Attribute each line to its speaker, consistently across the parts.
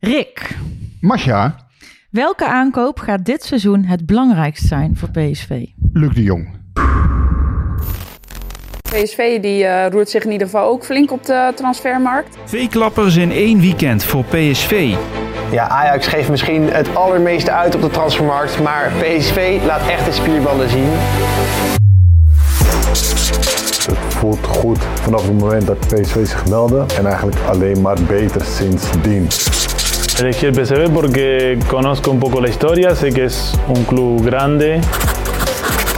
Speaker 1: Rick,
Speaker 2: Masja,
Speaker 1: welke aankoop gaat dit seizoen het belangrijkst zijn voor PSV?
Speaker 2: Luc de Jong.
Speaker 3: PSV die, eh, roert zich in ieder geval ook flink op de transfermarkt.
Speaker 4: Twee klappers in één weekend voor PSV.
Speaker 5: Ja, Ajax geeft misschien het allermeeste uit op de transfermarkt, maar PSV laat echt de spierballen zien.
Speaker 6: Het voelt goed vanaf het moment dat PSV zich meldde en eigenlijk alleen maar beter sindsdien.
Speaker 7: Elegí el PSV porque conozco un poco la historia, sé que es un club grande.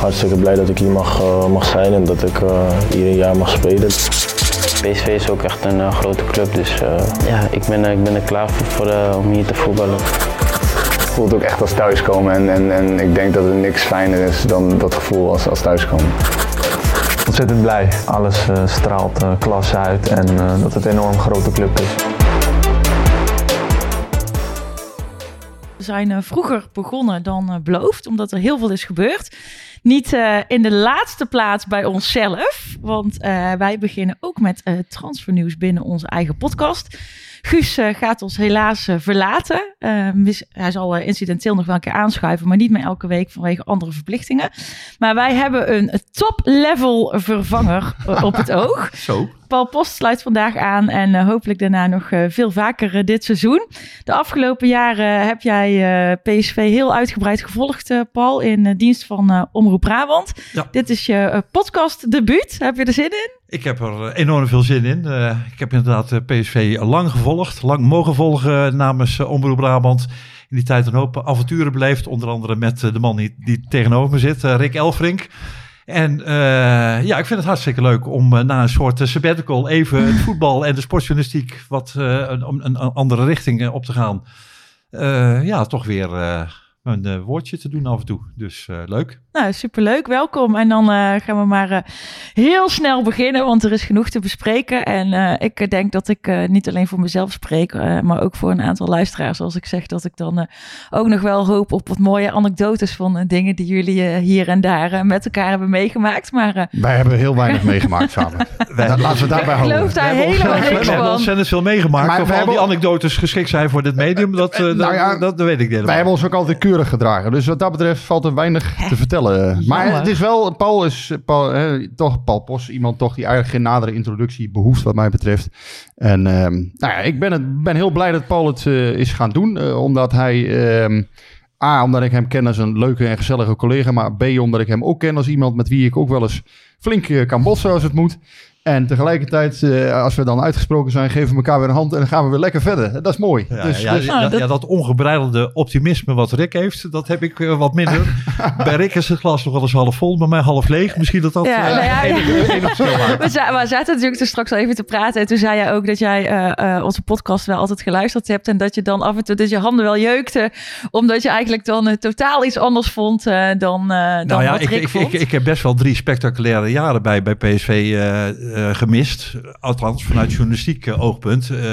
Speaker 8: Hartstikke blij dat ik hier mag, uh, mag zijn en dat ik uh, hier een jaar mag spelen.
Speaker 9: PSV is ook echt een uh, grote club, dus ja, ik ben, ik ben er klaar voor, voor om hier te voetballen.
Speaker 6: Het voelt ook echt als thuiskomen en, en, en ik denk dat er niks fijner is dan dat gevoel als, als thuiskomen.
Speaker 10: Ontzettend blij. Alles straalt klas uit en dat het een enorm grote club is.
Speaker 1: Zijn vroeger begonnen dan beloofd, omdat er heel veel is gebeurd. Niet uh, in de laatste plaats bij onszelf, want wij beginnen ook met transfernieuws binnen onze eigen podcast. Guus gaat ons helaas verlaten. hij zal incidenteel nog wel een keer aanschuiven, maar niet meer elke week vanwege andere verplichtingen. Maar wij hebben een top-level vervanger op het oog.
Speaker 2: Zo.
Speaker 1: Paul Post sluit vandaag aan en uh, hopelijk daarna nog uh, veel vaker uh, dit seizoen. De afgelopen jaren heb jij PSV heel uitgebreid gevolgd, Paul, in dienst van Omroep Brabant.
Speaker 11: Ja.
Speaker 1: Dit is je podcast debuut. Heb je er zin in?
Speaker 11: Ik heb er enorm veel zin in. ik heb inderdaad PSV lang gevolgd, lang mogen volgen namens Omroep Brabant. In die tijd een hoop avonturen beleefd, onder andere met de man die, die tegenover me zit, Rick Elfrink. En uh, ja, ik vind het hartstikke leuk om uh, na een soort uh, sabbatical even het voetbal en de sportjournalistiek wat een, een, andere richting op te gaan. ja, toch weer een woordje te doen af en toe. Dus leuk.
Speaker 1: Nou, superleuk. Welkom. En dan gaan we maar heel snel beginnen, want er is genoeg te bespreken. En ik denk dat ik niet alleen voor mezelf spreek, maar ook voor een aantal luisteraars. Als ik zeg dat ik dan ook nog wel hoop op wat mooie anekdotes van dingen die jullie hier en daar met elkaar hebben meegemaakt. Maar,
Speaker 2: Wij hebben heel weinig meegemaakt samen. Wij, laten we daarbij
Speaker 1: ik
Speaker 2: houden.
Speaker 1: geloof daar helemaal niks
Speaker 11: We hebben
Speaker 1: van.
Speaker 11: ontzettend veel meegemaakt.
Speaker 2: Maar
Speaker 11: of al die anekdotes geschikt zijn voor dit medium, dat, eh,
Speaker 2: Nou ja,
Speaker 11: dat, dat weet ik niet helemaal.
Speaker 2: Wij hebben ons ook altijd keurig gedragen. Dus wat dat betreft valt er weinig te vertellen. Maar
Speaker 1: Jammer.
Speaker 2: het is wel, Paul is Paul, toch Paul Pos, iemand toch die eigenlijk geen nadere introductie behoeft wat mij betreft. En ehm, nou ja, ik ben, het, ben heel blij dat Paul het eh, is gaan doen. eh, omdat hij, ehm, A, omdat ik hem ken als een leuke en gezellige collega. Maar B, omdat ik hem ook ken als iemand met wie ik ook wel eens flink eh, kan botsen als het moet. En tegelijkertijd, eh, als we dan uitgesproken zijn, geven we elkaar weer een hand en dan gaan we weer lekker verder. Dat is mooi.
Speaker 11: Ja,
Speaker 2: dus,
Speaker 11: ja,
Speaker 2: dus-
Speaker 11: ja,
Speaker 1: dat-
Speaker 11: ja, dat ongebreidelde optimisme wat Rick heeft, dat heb ik eh, wat minder. Bij Rick is het glas nog wel eens half vol, bij mij half leeg. Misschien dat dat
Speaker 1: Ja,
Speaker 11: eh,
Speaker 1: nou ja, ja.
Speaker 11: enige- enige verschil maakt.
Speaker 1: We, za- we zaten natuurlijk toen straks al even te praten. En toen zei jij ook dat jij eh, eh, onze podcast wel altijd geluisterd hebt. En dat je dan af en toe dat je handen wel jeukten. Omdat je eigenlijk dan totaal iets anders vond dan, eh, dan
Speaker 11: Nou ja,
Speaker 1: wat
Speaker 11: ik,
Speaker 1: Rick
Speaker 11: ik,
Speaker 1: vond.
Speaker 11: ik, ik heb best wel drie spectaculaire jaren bij, bij PSV eh, gemist. Althans, vanuit journalistiek eh, oogpunt. Eh,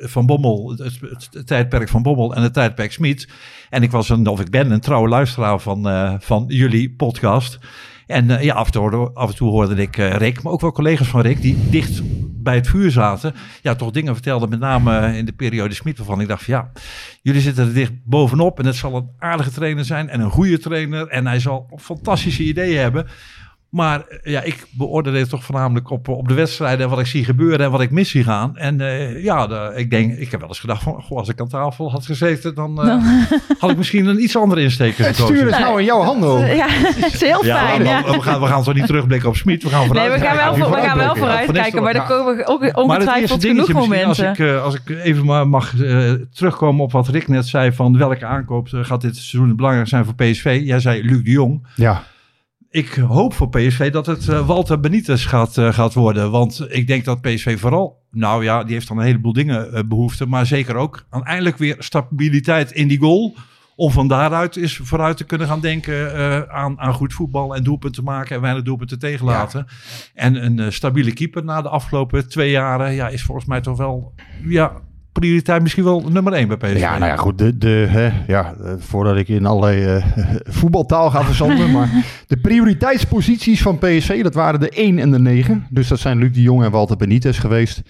Speaker 11: van Bommel, het, tijdperk van Bommel en het tijdperk Smit. En ik was een, of ik ben een trouwe luisteraar van, van jullie podcast. En ja, af en, toe hoorde, ik Rick, maar ook wel collega's van Rick, die dicht bij het vuur zaten. Ja, toch dingen vertelden, met name in de periode Smit, waarvan ik dacht van ja, jullie zitten er dicht bovenop. En het zal een aardige trainer zijn en een goede trainer. En hij zal fantastische ideeën hebben. Maar eh, ja, ik beoordeel het toch voornamelijk op, op de wedstrijden en wat ik zie gebeuren en wat ik mis zie gaan. En eh, ja, de- ik denk, ik heb wel eens gedacht van, goh, als ik aan tafel had gezeten, dan, eh, had ik misschien een iets andere insteker
Speaker 2: het
Speaker 11: gekozen.
Speaker 2: stuur is nou in jouw handen.
Speaker 1: Ja, het is heel
Speaker 11: Ja,
Speaker 1: fijn. ja.
Speaker 11: we, gaan, we gaan zo niet terugblikken op Smit. We gaan
Speaker 1: Nee,
Speaker 11: vooruit
Speaker 1: we gaan wel, we gaan wel.
Speaker 11: Ja,
Speaker 1: vooruitkijken. Maar er komen ook
Speaker 11: het
Speaker 1: ongetwijfeld genoeg momenten.
Speaker 11: Als ik, als ik even maar mag eh, terugkomen op wat Rick net zei van welke aankoop gaat dit seizoen belangrijk zijn voor PSV. Jij zei Luc de Jong.
Speaker 2: Ja.
Speaker 11: Ik hoop voor PSV dat het eh, Walter Benitez gaat, eh, gaat worden. Want ik denk dat PSV vooral nou ja, die heeft dan een heleboel dingen uh, behoefte. Maar zeker ook aan eindelijk weer stabiliteit in die goal. Om van daaruit eens vooruit te kunnen gaan denken aan, aan goed voetbal en doelpunten maken en weinig doelpunten tegenlaten. Ja. En een stabiele keeper na de afgelopen twee jaren ja, is volgens mij toch wel ja, prioriteit misschien wel nummer één bij PSV.
Speaker 2: Ja, nou ja, goed. De, de, hè, ja, voordat ik in allerlei uh, voetbaltaal ga verzanden. maar de prioriteitsposities van PSV, dat waren de 1 en de 9. Dus dat zijn Luc de Jong en Walter Benitez geweest.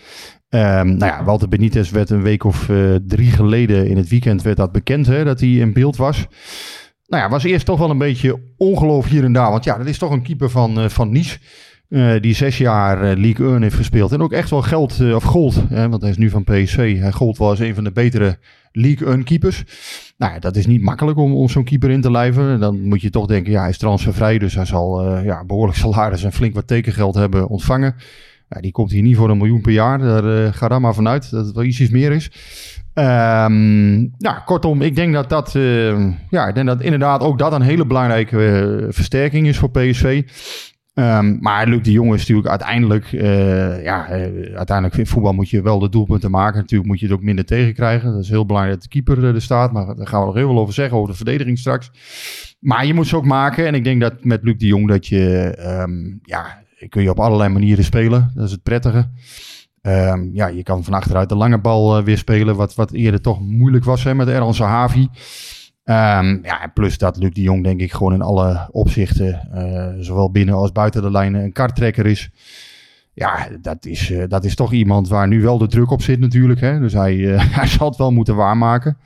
Speaker 2: Um, nou ja, Walter Benitez werd een week of uh, drie geleden in het weekend werd dat bekend hè, dat hij in beeld was. Nou ja, was eerst toch wel een beetje ongeloof hier en daar. Want ja, dat is toch een keeper van, uh, van Nice. Uh, die zes jaar uh, League 1 heeft gespeeld. En ook echt wel geld, uh, of gold. Hè, want hij is nu van PSV. Hij gold wel als een van de betere League 1 keepers. Nou ja, dat is niet makkelijk om, om zo'n keeper in te lijven. Dan moet je toch denken, ja, hij is transfervrij. Dus hij zal ja, behoorlijk salaris en flink wat tekengeld hebben ontvangen. Ja, die komt hier niet voor een miljoen per jaar. Daar ga daar maar vanuit dat het wel ietsjes meer is. Um, nou, kortom, ik denk dat dat, ja, ik denk dat inderdaad ook dat een hele belangrijke versterking is voor PSV. Um, maar Luc de Jong is natuurlijk uiteindelijk, uh, ja, uh, uiteindelijk in voetbal moet je wel de doelpunten maken. Natuurlijk moet je het ook minder tegenkrijgen. Dat is heel belangrijk dat de keeper er staat. Maar daar gaan we nog heel veel over zeggen, over de verdediging straks. Maar je moet ze ook maken. En ik denk dat met Luc de Jong dat je, um, ja, kun je op allerlei manieren spelen. Dat is het prettige. Um, ja, je kan van achteruit de lange bal weer spelen, wat, wat eerder toch moeilijk was hè, met Erhan Sahavi. Um, ja, plus dat Luc de Jong denk ik gewoon in alle opzichten, uh, zowel binnen als buiten de lijnen, een karttrekker is. Ja, dat is, uh, dat is toch iemand waar nu wel de druk op zit natuurlijk. Hè? Dus hij, uh, hij zal het wel moeten waarmaken.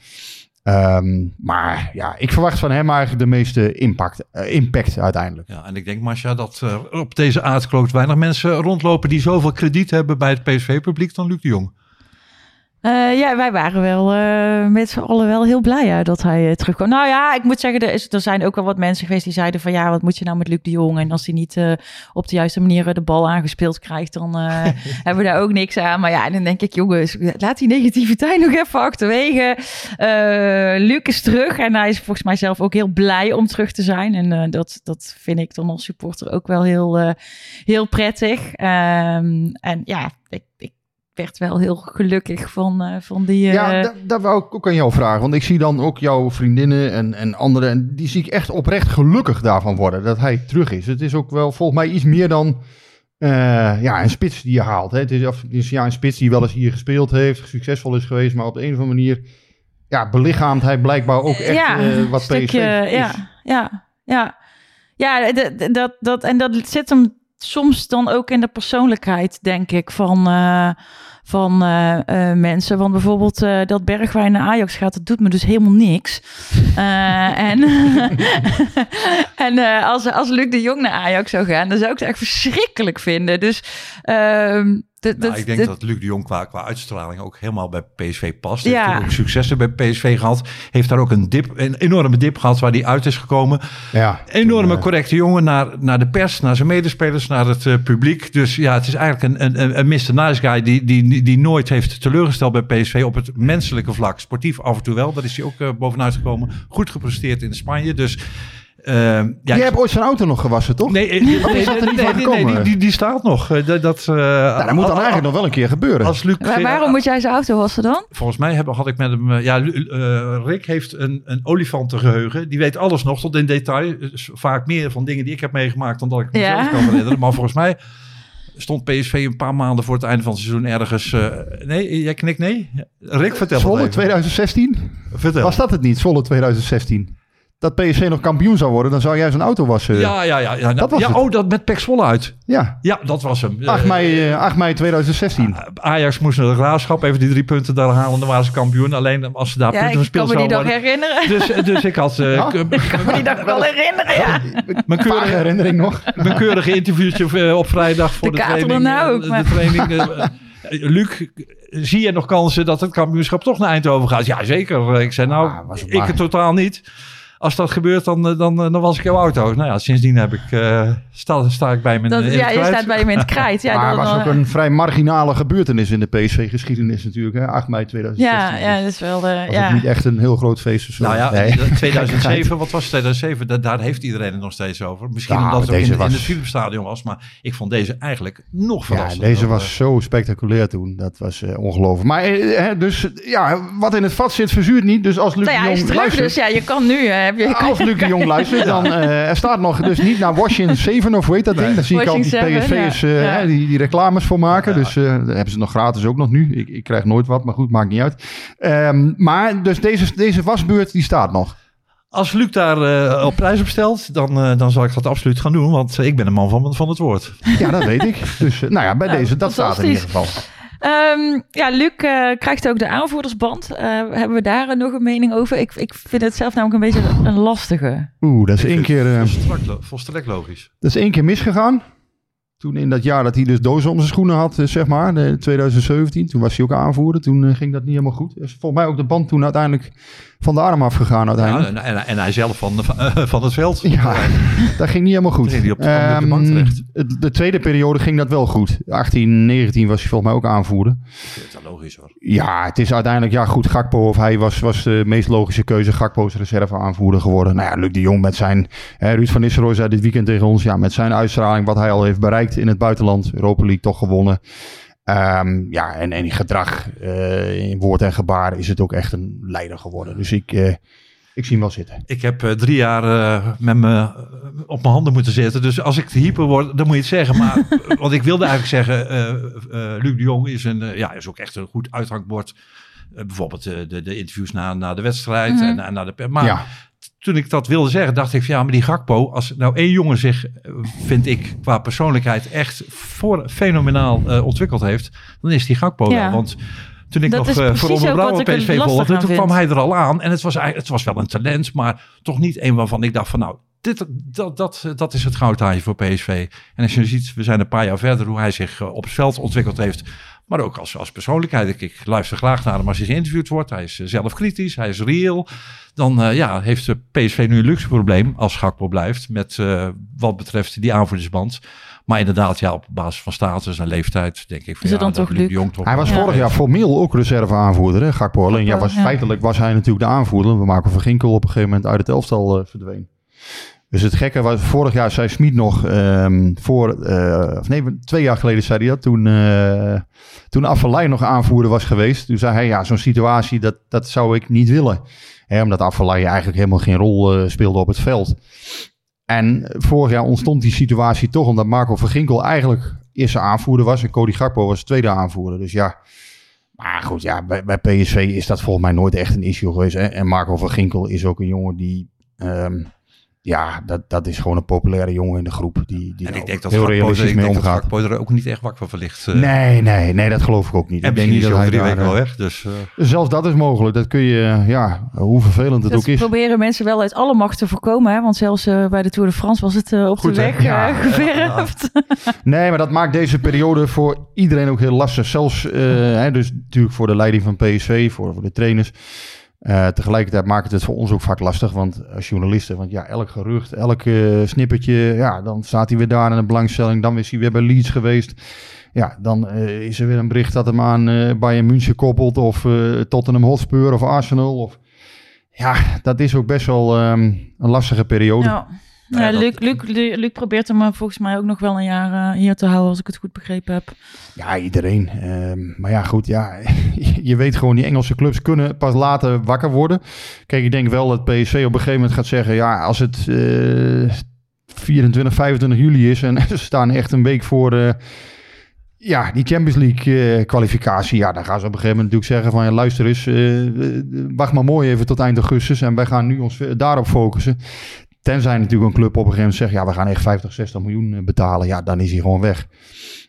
Speaker 2: Um, maar ja, ik verwacht van hem eigenlijk de meeste impact, impact uiteindelijk.
Speaker 11: Ja, en ik denk, Masha, dat op deze aardkloot weinig mensen rondlopen die zoveel krediet hebben bij het PSV-publiek dan Luc de Jong.
Speaker 1: Uh, ja, wij waren wel uh, met z'n allen wel heel blij ja, dat hij uh, terugkwam. Nou ja, ik moet zeggen, er, is, er zijn ook wel wat mensen geweest die zeiden van ja, wat moet je nou met Luc de Jong? En als hij niet op de juiste manier de bal aangespeeld krijgt, dan hebben we daar ook niks aan. Maar ja, dan denk ik, jongens, laat die negativiteit nog even achterwege. Luc is terug en hij is volgens mij zelf ook heel blij om terug te zijn. En dat, dat vind ik dan als supporter ook wel heel, heel prettig. Um, en ja, ik, ik werd wel heel gelukkig van, uh, van die... Uh...
Speaker 2: Ja, dat, dat wou ik ook aan jou vragen. Want ik zie dan ook jouw vriendinnen en, en anderen... en die zie ik echt oprecht gelukkig daarvan worden... dat hij terug is. Het is ook wel volgens mij iets meer dan... Uh, ja, een spits die je haalt. Hè. Het, is, of, het is ja, een spits die wel eens hier gespeeld heeft... succesvol is geweest, maar op de een of andere manier... ja, belichaamt hij blijkbaar ook echt
Speaker 1: ja,
Speaker 2: wat
Speaker 1: stukje,
Speaker 2: PSV is.
Speaker 1: Ja, ja, ja. Ja, dat, dat, en dat zit hem soms dan ook in de persoonlijkheid, denk ik, van, uh, van uh, uh, mensen. Want bijvoorbeeld dat Bergwijn naar Ajax gaat, dat doet me dus helemaal niks. en en als, als Luc de Jong naar Ajax zou gaan, dan zou ik het echt verschrikkelijk vinden. Dus
Speaker 11: nou, ik denk dat Luc de Jong qua, qua uitstraling ook helemaal bij PSV past. Ja. Heeft ook successen bij PSV gehad. Heeft daar ook een dip, een enorme dip gehad waar hij uit is gekomen.
Speaker 2: Ja,
Speaker 11: enorme toen, correcte jongen naar, naar de pers, naar zijn medespelers, naar het uh, publiek. Dus ja, het is eigenlijk een, een, een Mr. Nice Guy die, die, die nooit heeft teleurgesteld bij PSV op het menselijke vlak. Sportief af en toe wel, daar is hij ook uh, bovenuit gekomen. Goed gepresteerd in Spanje. Dus
Speaker 2: Uh, ja, Jij hebt ooit zijn auto nog gewassen, toch?
Speaker 11: Nee, nee die, die, staat nog. Dat, uh,
Speaker 2: nou, dat moet dan eigenlijk nog wel een keer gebeuren.
Speaker 1: Als Luc, maar waarom moet jij zijn auto wassen dan?
Speaker 11: Volgens mij heb, had ik met hem... Ja, Rick heeft een, een olifantengeheugen. Die weet alles nog tot in detail. Vaak meer van dingen die ik heb meegemaakt dan dat ik mezelf ja. kan herinneren. Maar volgens mij stond PSV een paar maanden voor het einde van het seizoen ergens... Uh, nee, jij knikt nee? Rick, vertel
Speaker 2: Zwolle 2016?
Speaker 11: Vertel.
Speaker 2: Was dat het niet, Zwolle 2016? Dat PSV nog kampioen zou worden, dan zou jij zijn auto wassen.
Speaker 11: Ja, ja, ja. ja, dat was ja oh, dat met Pek Zwolle uit.
Speaker 2: Ja.
Speaker 11: Ja, dat was hem.
Speaker 2: 8 mei, uh, 8 mei 2016.
Speaker 11: Ajax moest naar de graafschap even die drie punten daar halen. Dan waren ze kampioen. Alleen als ze daar
Speaker 1: ja,
Speaker 11: punten
Speaker 1: gespeeld zouden worden. ik kan me die dag
Speaker 11: Dus,
Speaker 1: herinneren.
Speaker 11: dus ik had... Uh,
Speaker 1: ja? ik kan me die dag wel herinneren, ja.
Speaker 2: Mijn keurige herinnering nog.
Speaker 11: Mijn keurige interviewtje op vrijdag voor de, de training.
Speaker 1: Nou ook,
Speaker 11: de training. Luc, zie je nog kansen dat het kampioenschap toch naar Eindhoven gaat? Ja, zeker. Ik zei nou, ah, ik het totaal niet. Als dat gebeurt, dan, eh, dan, eh, dan was ik jouw auto. Nou ja, sindsdien heb ik, eh, sta, sta ik bij mijn
Speaker 1: Dat,
Speaker 11: in
Speaker 1: ja,
Speaker 11: het
Speaker 1: je
Speaker 11: kwijt.
Speaker 1: staat bij hem in het krijt. Ja,
Speaker 2: maar
Speaker 1: dan,
Speaker 2: het was ook een vrij marginale gebeurtenis in de PSV-geschiedenis natuurlijk. Hè? 8 mei 2016.
Speaker 1: ja, ja, dat is wel de...
Speaker 2: was
Speaker 1: Ja.
Speaker 2: niet echt een heel groot feest of zo.
Speaker 11: Nou ja,
Speaker 2: Nee.
Speaker 11: 2007, wat was het? 2007? Da- daar heeft iedereen het nog steeds over. Misschien
Speaker 2: Ja,
Speaker 11: omdat het ook in, in
Speaker 2: was-
Speaker 11: het Philipsstadion was. Maar ik vond deze eigenlijk nog
Speaker 2: Ja,
Speaker 11: verrassender.
Speaker 2: deze was zo spectaculair toen. Dat was eh, ongelooflijk. Maar hè, dus ja, wat in het vat zit, verzuurt niet. Dus als Luc
Speaker 1: Nou ja,
Speaker 2: Jong luistert...
Speaker 1: dus ja, je kan nu... eh, heb je,
Speaker 2: Als
Speaker 1: je-
Speaker 2: Luc de Jong luistert, dan eh, er staat nog dus niet naar Washington 7 of hoe heet dat ding? Daar zie ik al die
Speaker 1: ja.
Speaker 2: eh, hè, die, die reclames voor maken. Dus eh, daar hebben ze nog gratis ook nog nu. Ik, ik krijg nooit wat, maar goed, maakt niet uit. Ehm, maar dus deze, deze wasbeurt, die staat nog.
Speaker 11: Als Luc daar eh, op prijs op stelt, dan, eh, dan zal ik dat absoluut gaan doen. Want ik ben een man van, van het woord.
Speaker 2: Ja, dat weet ik. Dus nou ja, bij
Speaker 1: Nou,
Speaker 2: deze, dat staat in ieder geval.
Speaker 1: Ehm, ja, Luc eh, krijgt ook de aanvoerdersband. Eh, hebben we daar nog een mening over? Ik, ik vind het zelf namelijk een beetje een lastige.
Speaker 2: Oeh, dat is één keer... eh,
Speaker 11: Volstrekt, lo- volstrekt logisch.
Speaker 2: Dat is één keer misgegaan. Toen in dat jaar dat hij dus dozen om zijn schoenen had, eh, zeg maar, de 2017. Toen was hij ook aanvoerder. Toen eh, ging dat niet helemaal goed. Is volgens mij ook de band toen uiteindelijk van de arm afgegaan uiteindelijk.
Speaker 11: en, en, en hij zelf van, van, van het veld.
Speaker 2: Ja, dat ging niet helemaal goed.
Speaker 11: Ging op de- bank
Speaker 2: Ehm,
Speaker 11: terecht.
Speaker 2: de tweede periode ging dat wel goed. 18, 19 was hij volgens mij ook aanvoerder.
Speaker 11: Dat is logisch hoor.
Speaker 2: Ja, het is uiteindelijk, ja goed, Gakpo of hij was, was de meest logische keuze. Gakpo is reserve aanvoerder geworden. Nou ja, Luc de Jong met zijn, hè, Ruud van Nistelrooy zei dit weekend tegen ons, ja, met zijn uitstraling, wat hij al heeft bereikt in het buitenland. Europa League toch gewonnen. Ehm, ja, en, en in gedrag, eh, in woord en gebaar is het ook echt een leider geworden. Dus ik, eh, ik zie hem wel zitten.
Speaker 11: Ik heb eh, drie jaar met me op mijn handen moeten zitten. Dus als ik te hyper word, dan moet je het zeggen. Maar, want ik wilde eigenlijk zeggen, Luc de Jong is, een, ja, is ook echt een goed uithangbord. Bijvoorbeeld de, de interviews na, na de wedstrijd.
Speaker 1: Mhm.
Speaker 11: en, en na de, maar
Speaker 2: Ja.
Speaker 11: Toen ik dat wilde zeggen, dacht ik van ja, maar die Gakpo, als nou één jongen zich, eh, vind ik, qua persoonlijkheid echt voor, fenomenaal eh, ontwikkeld heeft, dan is die Gakpo
Speaker 1: Ja.
Speaker 11: wel. Want toen ik
Speaker 1: Dat
Speaker 11: nog
Speaker 1: precies
Speaker 11: voor
Speaker 1: er
Speaker 11: PSV volgde, toen
Speaker 1: vind.
Speaker 11: kwam hij er al aan. En het was, eigenlijk, het was wel een talent, maar toch niet een waarvan ik dacht van nou, dit, dat, dat, dat is het goudhaantje voor PSV. En als je ziet, we zijn een paar jaar verder, hoe hij zich eh, op het veld ontwikkeld heeft. Maar ook als, als persoonlijkheid. Ik, ik luister graag naar hem als hij geïnterviewd wordt. Hij is eh, zelf kritisch, hij is reëel. Dan eh, ja, heeft de PSV nu een luxe probleem als Gakpo blijft. Met eh, wat betreft die aanvoerdersband. Maar inderdaad, ja, op basis van status en leeftijd denk ik van
Speaker 1: Is het
Speaker 11: ja,
Speaker 1: dan toch
Speaker 11: Luc Jong toch
Speaker 2: Hij was vorig jaar formeel ook reserve aanvoerder, hè, Gakpo. Alleen ja, was,
Speaker 1: ja.
Speaker 2: feitelijk was hij natuurlijk de aanvoerder. We maken van Ginkel op een gegeven moment uit het elftal eh, verdween. Dus het gekke was, vorig jaar zei Smit nog, ehm, voor, eh, of nee, twee jaar geleden zei hij dat, toen, eh toen Affelay nog aanvoerder was geweest. Toen zei hij, ja, zo'n situatie, dat, dat zou ik niet willen. Omdat Affelay eigenlijk helemaal geen rol eh, speelde op het veld. En vorig jaar ontstond die situatie toch omdat Marco van Ginkel eigenlijk eerste aanvoerder was. En Cody Gakpo was tweede aanvoerder. Dus ja, maar goed, ja, bij, bij PSV is dat volgens mij nooit echt een issue geweest. Hè? En Marco van Ginkel is ook een jongen die... ehm, ja, dat, dat is gewoon een populaire jongen in de groep. Die, die
Speaker 11: En ik denk dat
Speaker 2: heel realistisch
Speaker 11: ik
Speaker 2: mee
Speaker 11: denk dat
Speaker 2: omgaat.
Speaker 11: Er ook niet echt wakker van ligt. eh.
Speaker 2: Nee, nee, nee, dat geloof ik ook niet.
Speaker 11: En
Speaker 2: ik denk
Speaker 11: misschien
Speaker 2: niet
Speaker 11: is hij
Speaker 2: dat
Speaker 11: over
Speaker 2: hij
Speaker 11: drie weken wel
Speaker 2: eh,
Speaker 11: weg. Dus, eh,
Speaker 2: Zelfs dat is mogelijk. Dat kun je, ja, hoe vervelend het
Speaker 1: Dat
Speaker 2: ook is.
Speaker 1: proberen mensen wel uit alle macht te voorkomen. Hè? Want zelfs eh, bij de Tour de France was het op
Speaker 2: Goed,
Speaker 1: de weg
Speaker 2: Ja.
Speaker 1: geverfd.
Speaker 2: Nee, maar dat maakt deze periode voor iedereen ook heel lastig. Zelfs, eh, hè, dus natuurlijk voor de leiding van PSV, voor, voor de trainers. Eh, tegelijkertijd maakt het het voor ons ook vaak lastig, want als journalisten, want ja, elk gerucht, elk eh, snippertje, ja, dan staat hij weer daar in de belangstelling, dan is hij weer bij Leeds geweest. Ja, dan eh, is er weer een bericht dat hem aan eh Bayern München koppelt, of eh, Tottenham Hotspur, of Arsenal. Of... Ja, dat is ook best wel ehm, een lastige periode.
Speaker 1: Ja. Ja, Luc, Luc, Luc, probeert hem eh, volgens mij ook nog wel een jaar eh, hier te houden, als ik het goed begrepen heb.
Speaker 2: Ja, iedereen. Ehm, maar ja, goed, ja, je weet gewoon, die Engelse clubs kunnen pas later wakker worden. Kijk, ik denk wel dat PSV op een gegeven moment gaat zeggen, ja, als het eh 24, 25 juli is en ze staan echt een week voor eh, ja, die Champions League kwalificatie, ja, dan gaan ze op een gegeven moment natuurlijk zeggen van, ja, luister eens, wacht maar mooi even tot eind augustus en wij gaan nu ons daarop focussen. Tenzij natuurlijk een club op een gegeven moment zegt, ja, we gaan echt 50, 60 miljoen eh, betalen, ja, dan is hij gewoon weg.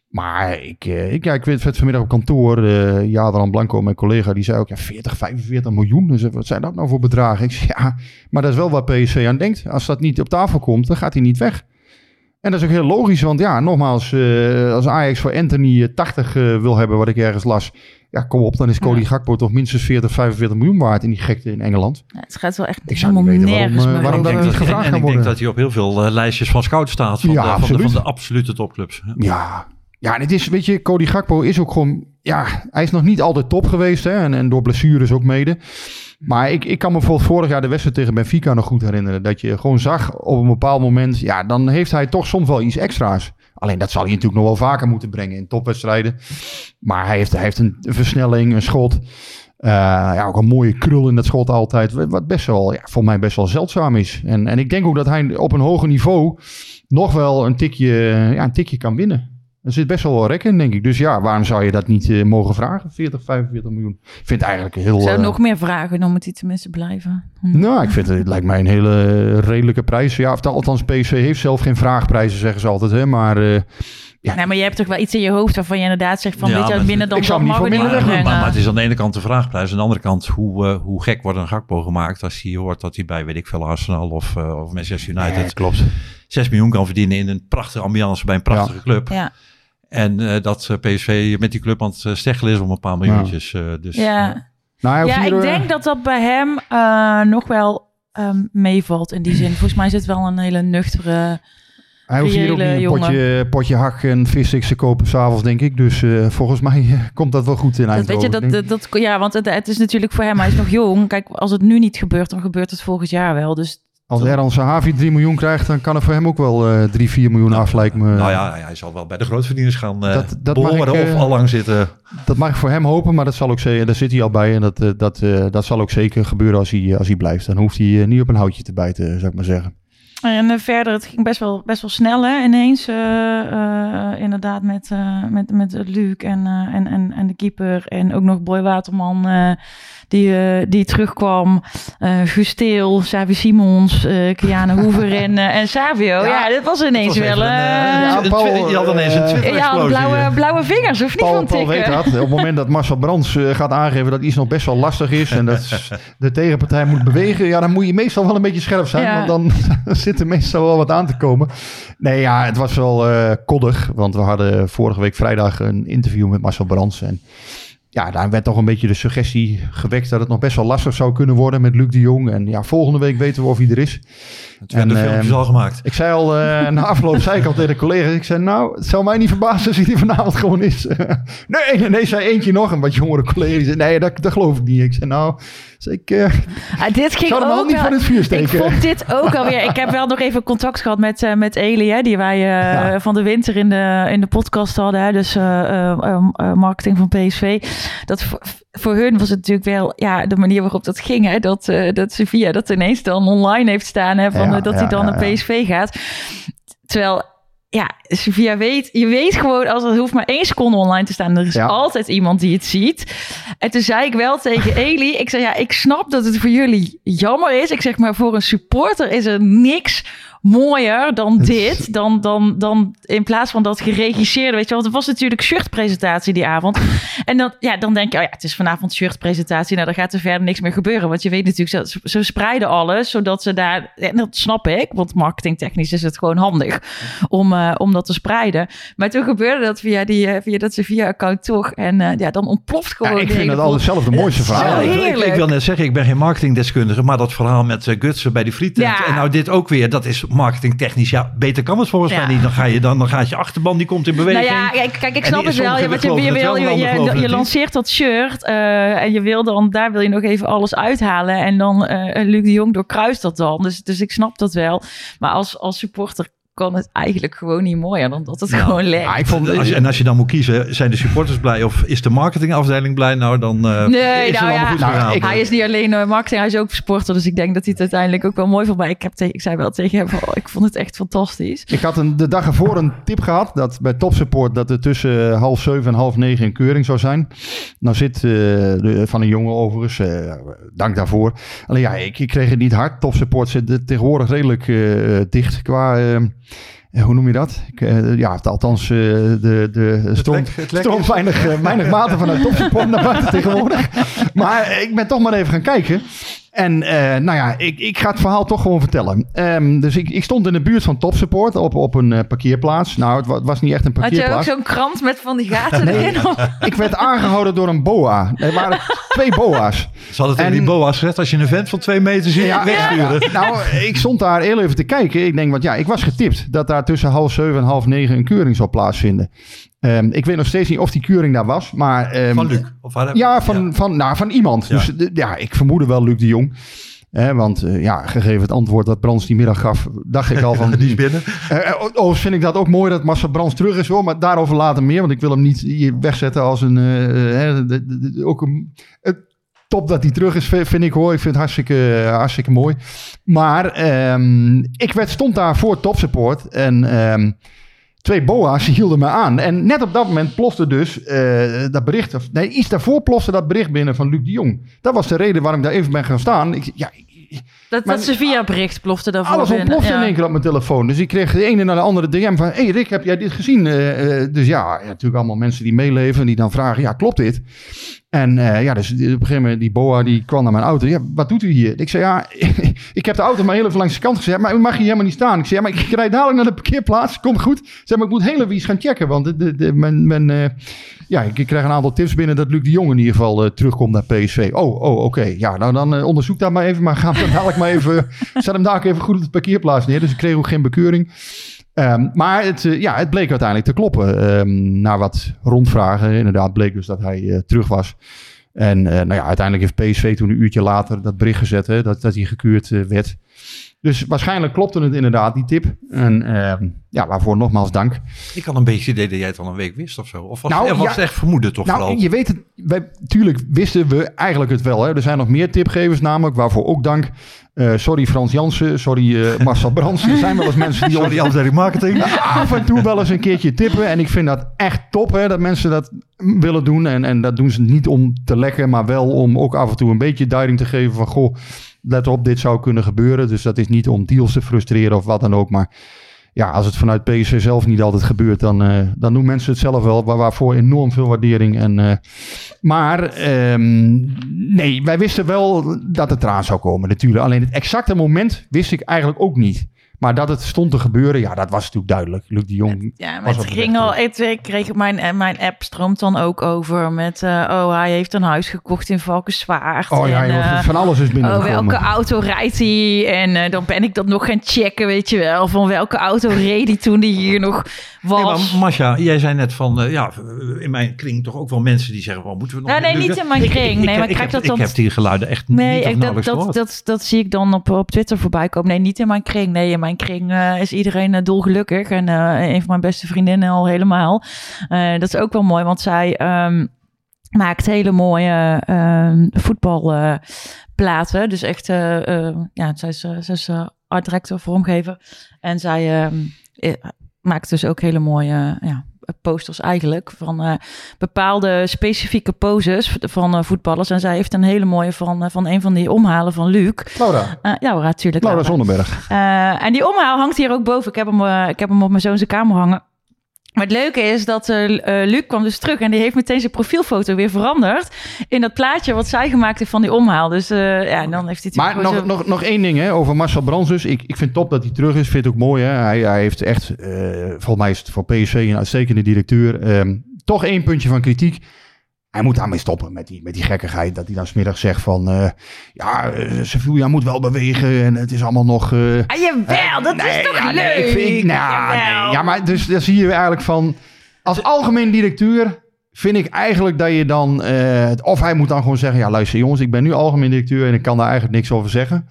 Speaker 2: Maar ik, eh, ik, ja, ik het vanmiddag op kantoor, eh Jadran Blanco, mijn collega, die zei ook, ja, 40, 45 miljoen. Dus wat zijn dat nou voor bedragen? Ik zei, ja, maar dat is wel waar PSV aan denkt. Als dat niet op tafel komt, dan gaat hij niet weg. En dat is ook heel logisch, want ja, nogmaals, als Ajax voor Anthony eh, 80 eh, wil hebben, wat ik ergens las, Ja, kom op, dan is Cody Gakpo toch minstens 40, 45 miljoen waard in die gekte in Engeland.
Speaker 1: Ja, het gaat wel echt
Speaker 2: Ik zou
Speaker 1: helemaal
Speaker 2: niet weten waarom,
Speaker 1: nergens
Speaker 2: eh, waarom dat
Speaker 11: denk dat-
Speaker 2: gevraagd
Speaker 11: en
Speaker 2: kan
Speaker 11: ik denk
Speaker 2: worden.
Speaker 11: dat hij op heel veel eh, lijstjes van scouts staat. Van,
Speaker 2: Ja,
Speaker 11: de, van, de, van de absolute topclubs.
Speaker 2: Ja. Ja, en het is, weet je, Cody Gakpo is ook gewoon, ja, hij is nog niet altijd top geweest, hè, en, en door blessures ook mede. Maar ik, ik kan me bijvoorbeeld vorig jaar de wedstrijd tegen Benfica nog goed herinneren. Dat je gewoon zag op een bepaald moment, ja, dan heeft hij toch soms wel iets extra's. Alleen dat zal hij natuurlijk nog wel vaker moeten brengen in topwedstrijden. Maar hij heeft, hij heeft een versnelling, een schot. Eh, ja, ook een mooie krul in dat schot altijd. Wat best wel, ja, voor mij best wel zeldzaam is. En, en ik denk ook dat hij op een hoger niveau nog wel een tikje, ja, een tikje kan winnen. Er zit best wel wel rek in, denk ik. Dus ja, waarom zou je dat niet eh, mogen vragen? 40, 45 miljoen. Ik vind het eigenlijk heel...
Speaker 1: Ik zou
Speaker 2: eh,
Speaker 1: nog meer vragen, dan moet hij tenminste blijven.
Speaker 2: nou, ik vind het, het lijkt mij een hele redelijke prijs. Ja, of althans, PSV heeft zelf geen vraagprijzen, zeggen ze altijd. Hè? Maar eh,
Speaker 1: Nee, maar je hebt toch wel iets in je hoofd waarvan je inderdaad zegt van,
Speaker 11: Ja,
Speaker 1: weet je, binnen dan
Speaker 2: ik zou niet
Speaker 1: mag
Speaker 2: voor
Speaker 1: het niet
Speaker 2: minder
Speaker 11: Maar, het is aan de ene kant de vraagprijs. Aan de andere kant, hoe, eh, hoe gek wordt een Gakpo gemaakt als hij hoort dat hij bij, weet ik veel, Arsenal of, eh, of Manchester United
Speaker 2: Nee, klopt.
Speaker 11: 6 miljoen kan verdienen in een prachtige ambiance bij een prachtige club.
Speaker 1: Ja.
Speaker 11: En eh, dat eh, PSV met die club aan het eh, steggelen is om een paar miljoentjes. eh, dus,
Speaker 1: Ja,
Speaker 2: nou,
Speaker 1: ja
Speaker 2: heeft
Speaker 1: ik denk dat dat bij hem eh, nog wel ehm, meevalt in die zin. Volgens mij is het wel een hele nuchtere...
Speaker 2: Hij hoeft hier ook niet een
Speaker 1: jongen.
Speaker 2: potje, potje hak en vissticks te kopen s'avonds, denk ik. Dus eh, volgens mij komt dat wel goed in
Speaker 1: Dat, weet je, dat, dat, dat- ja, want het, het is natuurlijk voor hem, hij is nog jong. Kijk, als het nu niet gebeurt, dan gebeurt het volgend jaar wel. Dus
Speaker 2: Als Erhan Sahavi 3 miljoen krijgt, dan kan er voor hem ook wel eh 3, 4 miljoen af, lijkt me.
Speaker 11: Nou ja, hij zal wel bij de grootverdieners gaan eh
Speaker 2: Dat- dat mag
Speaker 11: behoren
Speaker 2: ik, eh,
Speaker 11: of al lang zitten.
Speaker 2: Dat mag ik voor hem hopen, maar dat zal ook zeker, daar zit hij al bij. En dat, eh, dat, eh, dat zal ook zeker gebeuren als hij, als hij blijft. Dan hoeft hij niet op een houtje te bijten, zou ik maar zeggen.
Speaker 1: En eh, verder, het ging best wel, best wel snel hè, ineens. eh, eh, inderdaad met, eh, met, met Luc en, eh, en, en, en de keeper. En ook nog Boy Waterman eh, die, eh, die terugkwam. eh Gusteel, Savi Simons, eh Kiana Hoever en, en Savio. Ja, dit was ineens
Speaker 11: was
Speaker 1: wel...
Speaker 11: een,
Speaker 2: Ja, Paul,
Speaker 11: je had ineens een Twitter-explosie.
Speaker 1: ja, blauwe, blauwe vingers, of niet
Speaker 2: Paul,
Speaker 1: van
Speaker 2: Paul weet dat. Op het moment dat Marcel Brands gaat aangeven dat iets nog best wel lastig is... en dat de tegenpartij moet bewegen... ja, dan moet je meestal wel een beetje scherp zijn...
Speaker 1: Ja.
Speaker 2: want dan zit er meestal wel wat aan te komen. Nee, ja, het was wel eh koddig... want we hadden vorige week vrijdag een interview met Marcel Brands... en ja, daar werd toch een beetje de suggestie gewekt... dat het nog best wel lastig zou kunnen worden met Luc de Jong. En ja, volgende week weten we of hij er is.
Speaker 11: Het werden de
Speaker 2: En,
Speaker 11: filmpjes
Speaker 2: ehm,
Speaker 11: al gemaakt.
Speaker 2: Ik zei al, eh, na afloop zei ik al tegen de collega's, ik zei nou, het zou mij niet verbazen als hij er vanavond gewoon is. nee, nee, nee, zei eentje nog, een wat jongere collega, die zei, nee, dat, dat geloof ik niet. Ik zei nou, zei ik, eh,
Speaker 1: Ah, dit ging ook
Speaker 2: niet voor het vuur
Speaker 1: Ik
Speaker 2: steken.
Speaker 1: vond dit ook alweer. Ik heb wel nog even contact gehad met, eh met Eli, hè, die wij eh,
Speaker 2: Ja.
Speaker 1: van de winter in de, in de podcast hadden. Hè, dus marketing van PSV. Dat voor, voor hun was het natuurlijk wel ja, de manier waarop dat ging. Hè, dat, dat Sevilla dat ineens dan online heeft staan. Hè, van,
Speaker 2: Ja,
Speaker 1: dat
Speaker 2: ja,
Speaker 1: hij dan naar. PSV gaat. Terwijl ja, Sevilla weet, je weet gewoon, als het hoeft maar één seconde online te staan, er is
Speaker 2: Ja.
Speaker 1: altijd iemand die het ziet. En toen zei ik wel tegen Eli, ik zei ja, ik snap dat het voor jullie jammer is. Ik zeg maar, voor een supporter is er niks mooier dan dit, dan, dan, dan in plaats van dat geregisseerde, weet je wel. Want het was natuurlijk shirtpresentatie die avond. En dan, ja, dan denk je, oh ja, het is vanavond shirtpresentatie, nou, dan gaat er verder niks meer gebeuren. Want je weet natuurlijk, ze, ze spreiden alles, zodat ze daar, en dat snap ik, want marketingtechnisch is het gewoon handig om, eh, om dat te spreiden. Maar toen gebeurde dat via, die, eh, via dat Sevilla-account toch. En eh, ja, dan ontploft
Speaker 2: Ja,
Speaker 1: gewoon
Speaker 2: ik vind het altijd zelf de mooiste
Speaker 1: Zo
Speaker 2: verhalen.
Speaker 11: ik, ik- wil net zeggen, ik ben geen marketingdeskundige, maar dat verhaal met Gutsen bij die frietent
Speaker 1: Ja.
Speaker 11: en nou dit ook weer, dat is marketingtechnisch. Ja, beter kan het volgens mij niet. Dan ga je dan, dan gaat je achterban, die komt in beweging.
Speaker 1: Nou ja, kijk, ik snap het wel. Je, je, je, wil, lanceert dat shirt eh, en je wil dan, daar wil je nog even alles uithalen. En dan eh Luc de Jong doorkruist dat dan. Dus, dus ik snap dat wel. Maar als, als supporter kan het eigenlijk gewoon niet mooier dan dat het gewoon lekt.
Speaker 2: Ja, ik vond,
Speaker 11: Als je- en als je dan moet kiezen, zijn de supporters blij of is de marketingafdeling blij? Nou, dan eh,
Speaker 1: Nee,
Speaker 11: is het
Speaker 1: nou
Speaker 11: allemaal
Speaker 1: ja,
Speaker 11: goed
Speaker 2: Nou, ik-
Speaker 1: hij is niet alleen eh, marketing, hij is ook sporter. Dus ik denk dat hij het uiteindelijk ook wel mooi vond. Maar ik, heb tegen, ik zei wel tegen hem, oh, ik vond het echt fantastisch.
Speaker 2: Ik had een, de dag ervoor een tip gehad dat bij Topsupport dat er tussen eh, half zeven en half negen een keuring zou zijn. Nou zit eh, de, van een jongen overigens, eh, dank daarvoor. Alleen ja, ik, ik kreeg het niet hard. Topsupport zit tegenwoordig redelijk eh, dicht qua... eh, hoe noem je dat? Eh, ja, althans, eh, de, de stroomt
Speaker 11: is-
Speaker 2: weinig, weinig water vanuit topsupport naar buiten tegenwoordig. Maar ik ben toch maar even gaan kijken. En eh, nou ja, ik, ik ga het verhaal toch gewoon vertellen. Ehm, dus ik, ik stond in de buurt van Topsupport op, op een eh, parkeerplaats. Nou, het wa- het was niet echt een
Speaker 1: Had je ook
Speaker 2: parkeerplaats.
Speaker 1: zo'n krant met van die gaten
Speaker 2: Nee.
Speaker 1: erin?
Speaker 2: Ik werd aangehouden door een boa. Er waren twee boa's.
Speaker 11: Ze hadden tegen die boa's gezegd, als je een vent van twee meter ziet, wegsturen.
Speaker 2: ja. Nou, ik stond daar heel even te kijken. Ik denk, want ja, ik was getipt dat daar tussen half zeven en half negen een keuring zou plaatsvinden. Ehm, ik weet nog steeds niet of die keuring daar was, maar... ehm,
Speaker 11: Van Luc? Of waar-
Speaker 2: ja, van, Van, nou, van iemand.
Speaker 11: Ja.
Speaker 2: Dus eh, ja, ik vermoedde wel Luc de Jong. Want eh, ja, gegeven het antwoord dat Brands die middag gaf, dacht ik al van...
Speaker 11: Die is binnen.
Speaker 2: Eh, vind ik dat ook mooi dat Marcel Brands terug is hoor. Maar daarover later meer. Want ik wil hem niet hier wegzetten als een... de- de- de- ook een... top dat hij terug is, vind ik hoor. Ik vind het hartstikke, hartstikke mooi. Maar ehm, ik werd, stond daar voor topsupport. En twee boa's hielden me aan. En net op dat moment plofte dus eh, dat bericht... Of, nee, iets daarvoor plofte dat bericht binnen van Luc de Jong. Dat was de reden waarom ik daar even ben gaan staan. Ik, ja,
Speaker 1: Dat,
Speaker 2: Maar-
Speaker 1: dat ze via bericht plofte daarvoor
Speaker 2: alles ontplofte
Speaker 1: Ja.
Speaker 2: in één keer op mijn telefoon. Dus ik kreeg de ene naar de andere DM van... hey Rick, heb jij dit gezien? Eh, eh, dus ja, ja, natuurlijk allemaal mensen die meeleven... en die dan vragen, ja, klopt dit? En eh, ja, dus op een gegeven moment die boa die kwam naar mijn auto. Ja, wat doet u hier? Ik zei, ja, ik heb de auto maar heel even langs de kant gezet... maar u mag hier helemaal niet staan. Ik zei, ja, maar ik rijd dadelijk naar de parkeerplaats. Komt goed. Zei, maar ik moet heel even iets gaan checken... want de, de, de, mijn, mijn, eh, ja, ik krijg een aantal tips binnen... dat Luc de Jong in ieder geval eh, terugkomt naar PSV. Oh, oh oké. Ja, nou dan onderzoek dat maar even... maar ga dadelijk maar even... zet hem daar even goed op de parkeerplaats neer. Dus ik kreeg ook geen bekeuring. Ehm, maar het, eh, ja, het bleek uiteindelijk te kloppen. Ehm, na wat rondvragen, inderdaad, bleek dus dat hij eh, terug was. En eh, nou ja, uiteindelijk heeft PSV toen een uurtje later dat bericht gezet hè, dat, dat hij gekeurd werd. Dus waarschijnlijk klopte het inderdaad, die tip. En ehm, ja, waarvoor nogmaals dank.
Speaker 11: Ik had een beetje het idee dat jij het al een week wist of zo. Of was,
Speaker 2: Nou,
Speaker 11: was
Speaker 2: ja.
Speaker 11: het echt vermoeden toch
Speaker 2: Nou,
Speaker 11: vooral?
Speaker 2: je weet het, wij, tuurlijk wisten we eigenlijk het wel. Hè. Er zijn nog meer tipgevers namelijk, waarvoor ook dank. Eh, sorry Frans Jansen, sorry eh, Marcel Brands. Er zijn wel eens mensen die...
Speaker 11: Sorry, afdeling marketing.
Speaker 2: af en toe wel eens een keertje tippen. En ik vind dat echt top, hè, dat mensen dat willen doen. En, en dat doen ze niet om te lekken, maar wel om ook af en toe een beetje duiding te geven van... Goh, let op, dit zou kunnen gebeuren. Dus dat is niet om deals te frustreren of wat dan ook. Maar ja, als het vanuit PSV zelf niet altijd gebeurt, dan, eh, dan doen mensen het zelf wel. Waar, waarvoor enorm veel waardering. En, eh, maar ehm, nee, wij wisten wel dat het eraan zou komen natuurlijk. Alleen het exacte moment wist ik eigenlijk ook niet. Maar dat het stond te gebeuren, ja, dat was natuurlijk duidelijk. Luc de Jong
Speaker 1: Ja, maar het ging al. Ik, kreeg mijn, en mijn app stroomt dan ook over met. eh, oh, hij heeft een huis gekocht in Valkenswaard.
Speaker 2: Oh ja,
Speaker 1: en, eh,
Speaker 2: van alles is
Speaker 1: Oh,
Speaker 2: binnengekomen.
Speaker 1: welke auto rijdt hij? En eh, dan ben ik dat nog gaan checken, weet je wel. Van welke auto reed hij toen die hier nog was.
Speaker 11: Nee, maar Masha, jij zei net van, eh, ja, in mijn kring toch ook wel mensen die zeggen, oh, moeten we nog
Speaker 1: Nou, nee, niet in mijn kring. Nee, maar ik
Speaker 11: heb,
Speaker 1: dat dan-
Speaker 11: ik heb die geluiden echt
Speaker 1: Nee,
Speaker 11: niet
Speaker 1: ik, dat, dat, dat, dat zie ik dan op, op Twitter voorbij komen. Nee, niet in mijn kring. Nee, in mijn kring eh, is iedereen eh, dolgelukkig. En eh, een van mijn beste vriendinnen al helemaal. Dat is ook wel mooi, want zij ehm, maakt hele mooie ehm voetbalplaten. dus echt, ja, zij is, zij is art director, vormgever. En zij ehm, eh, maakt dus ook hele mooie ja, posters eigenlijk van eh, bepaalde specifieke poses van eh, voetballers. En zij heeft een hele mooie van, eh, van een van die omhalen van Luc.
Speaker 2: Laura.
Speaker 1: Ja, natuurlijk.
Speaker 2: Laura
Speaker 1: Laura.
Speaker 2: Zonneberg.
Speaker 1: En die omhaal hangt hier ook boven. Ik heb hem, ik heb hem op mijn zoon zijn kamer hangen. Maar het leuke is dat eh, eh, Luc kwam dus terug en die heeft meteen zijn profielfoto weer veranderd in dat plaatje wat zij gemaakt heeft van die omhaal. Dus eh, ja, en dan heeft hij het
Speaker 2: Maar nog,
Speaker 1: zo-
Speaker 2: nog, nog één ding hè, over Marcel Brands dus. Ik, ik vind top dat hij terug is. Vind het ook mooi. Hè. Hij, hij heeft echt, eh, volgens mij is het voor PSV een uitstekende directeur. Ehm, toch één puntje van kritiek. Hij moet daarmee stoppen met die, met die gekkigheid. Dat hij dan smiddag zegt van... eh, ja, eh, Sevilla moet wel bewegen en het is allemaal nog... eh,
Speaker 1: Ah, jawel, dat is toch
Speaker 2: ja,
Speaker 1: leuk?
Speaker 2: nee, ik vind, nou, nee, ja, maar dus daar zie je eigenlijk van... Als algemeen directeur vind ik eigenlijk dat je dan... of hij moet dan gewoon zeggen... Ja, luister jongens, ik ben nu algemeen directeur... en ik kan daar eigenlijk niks over zeggen.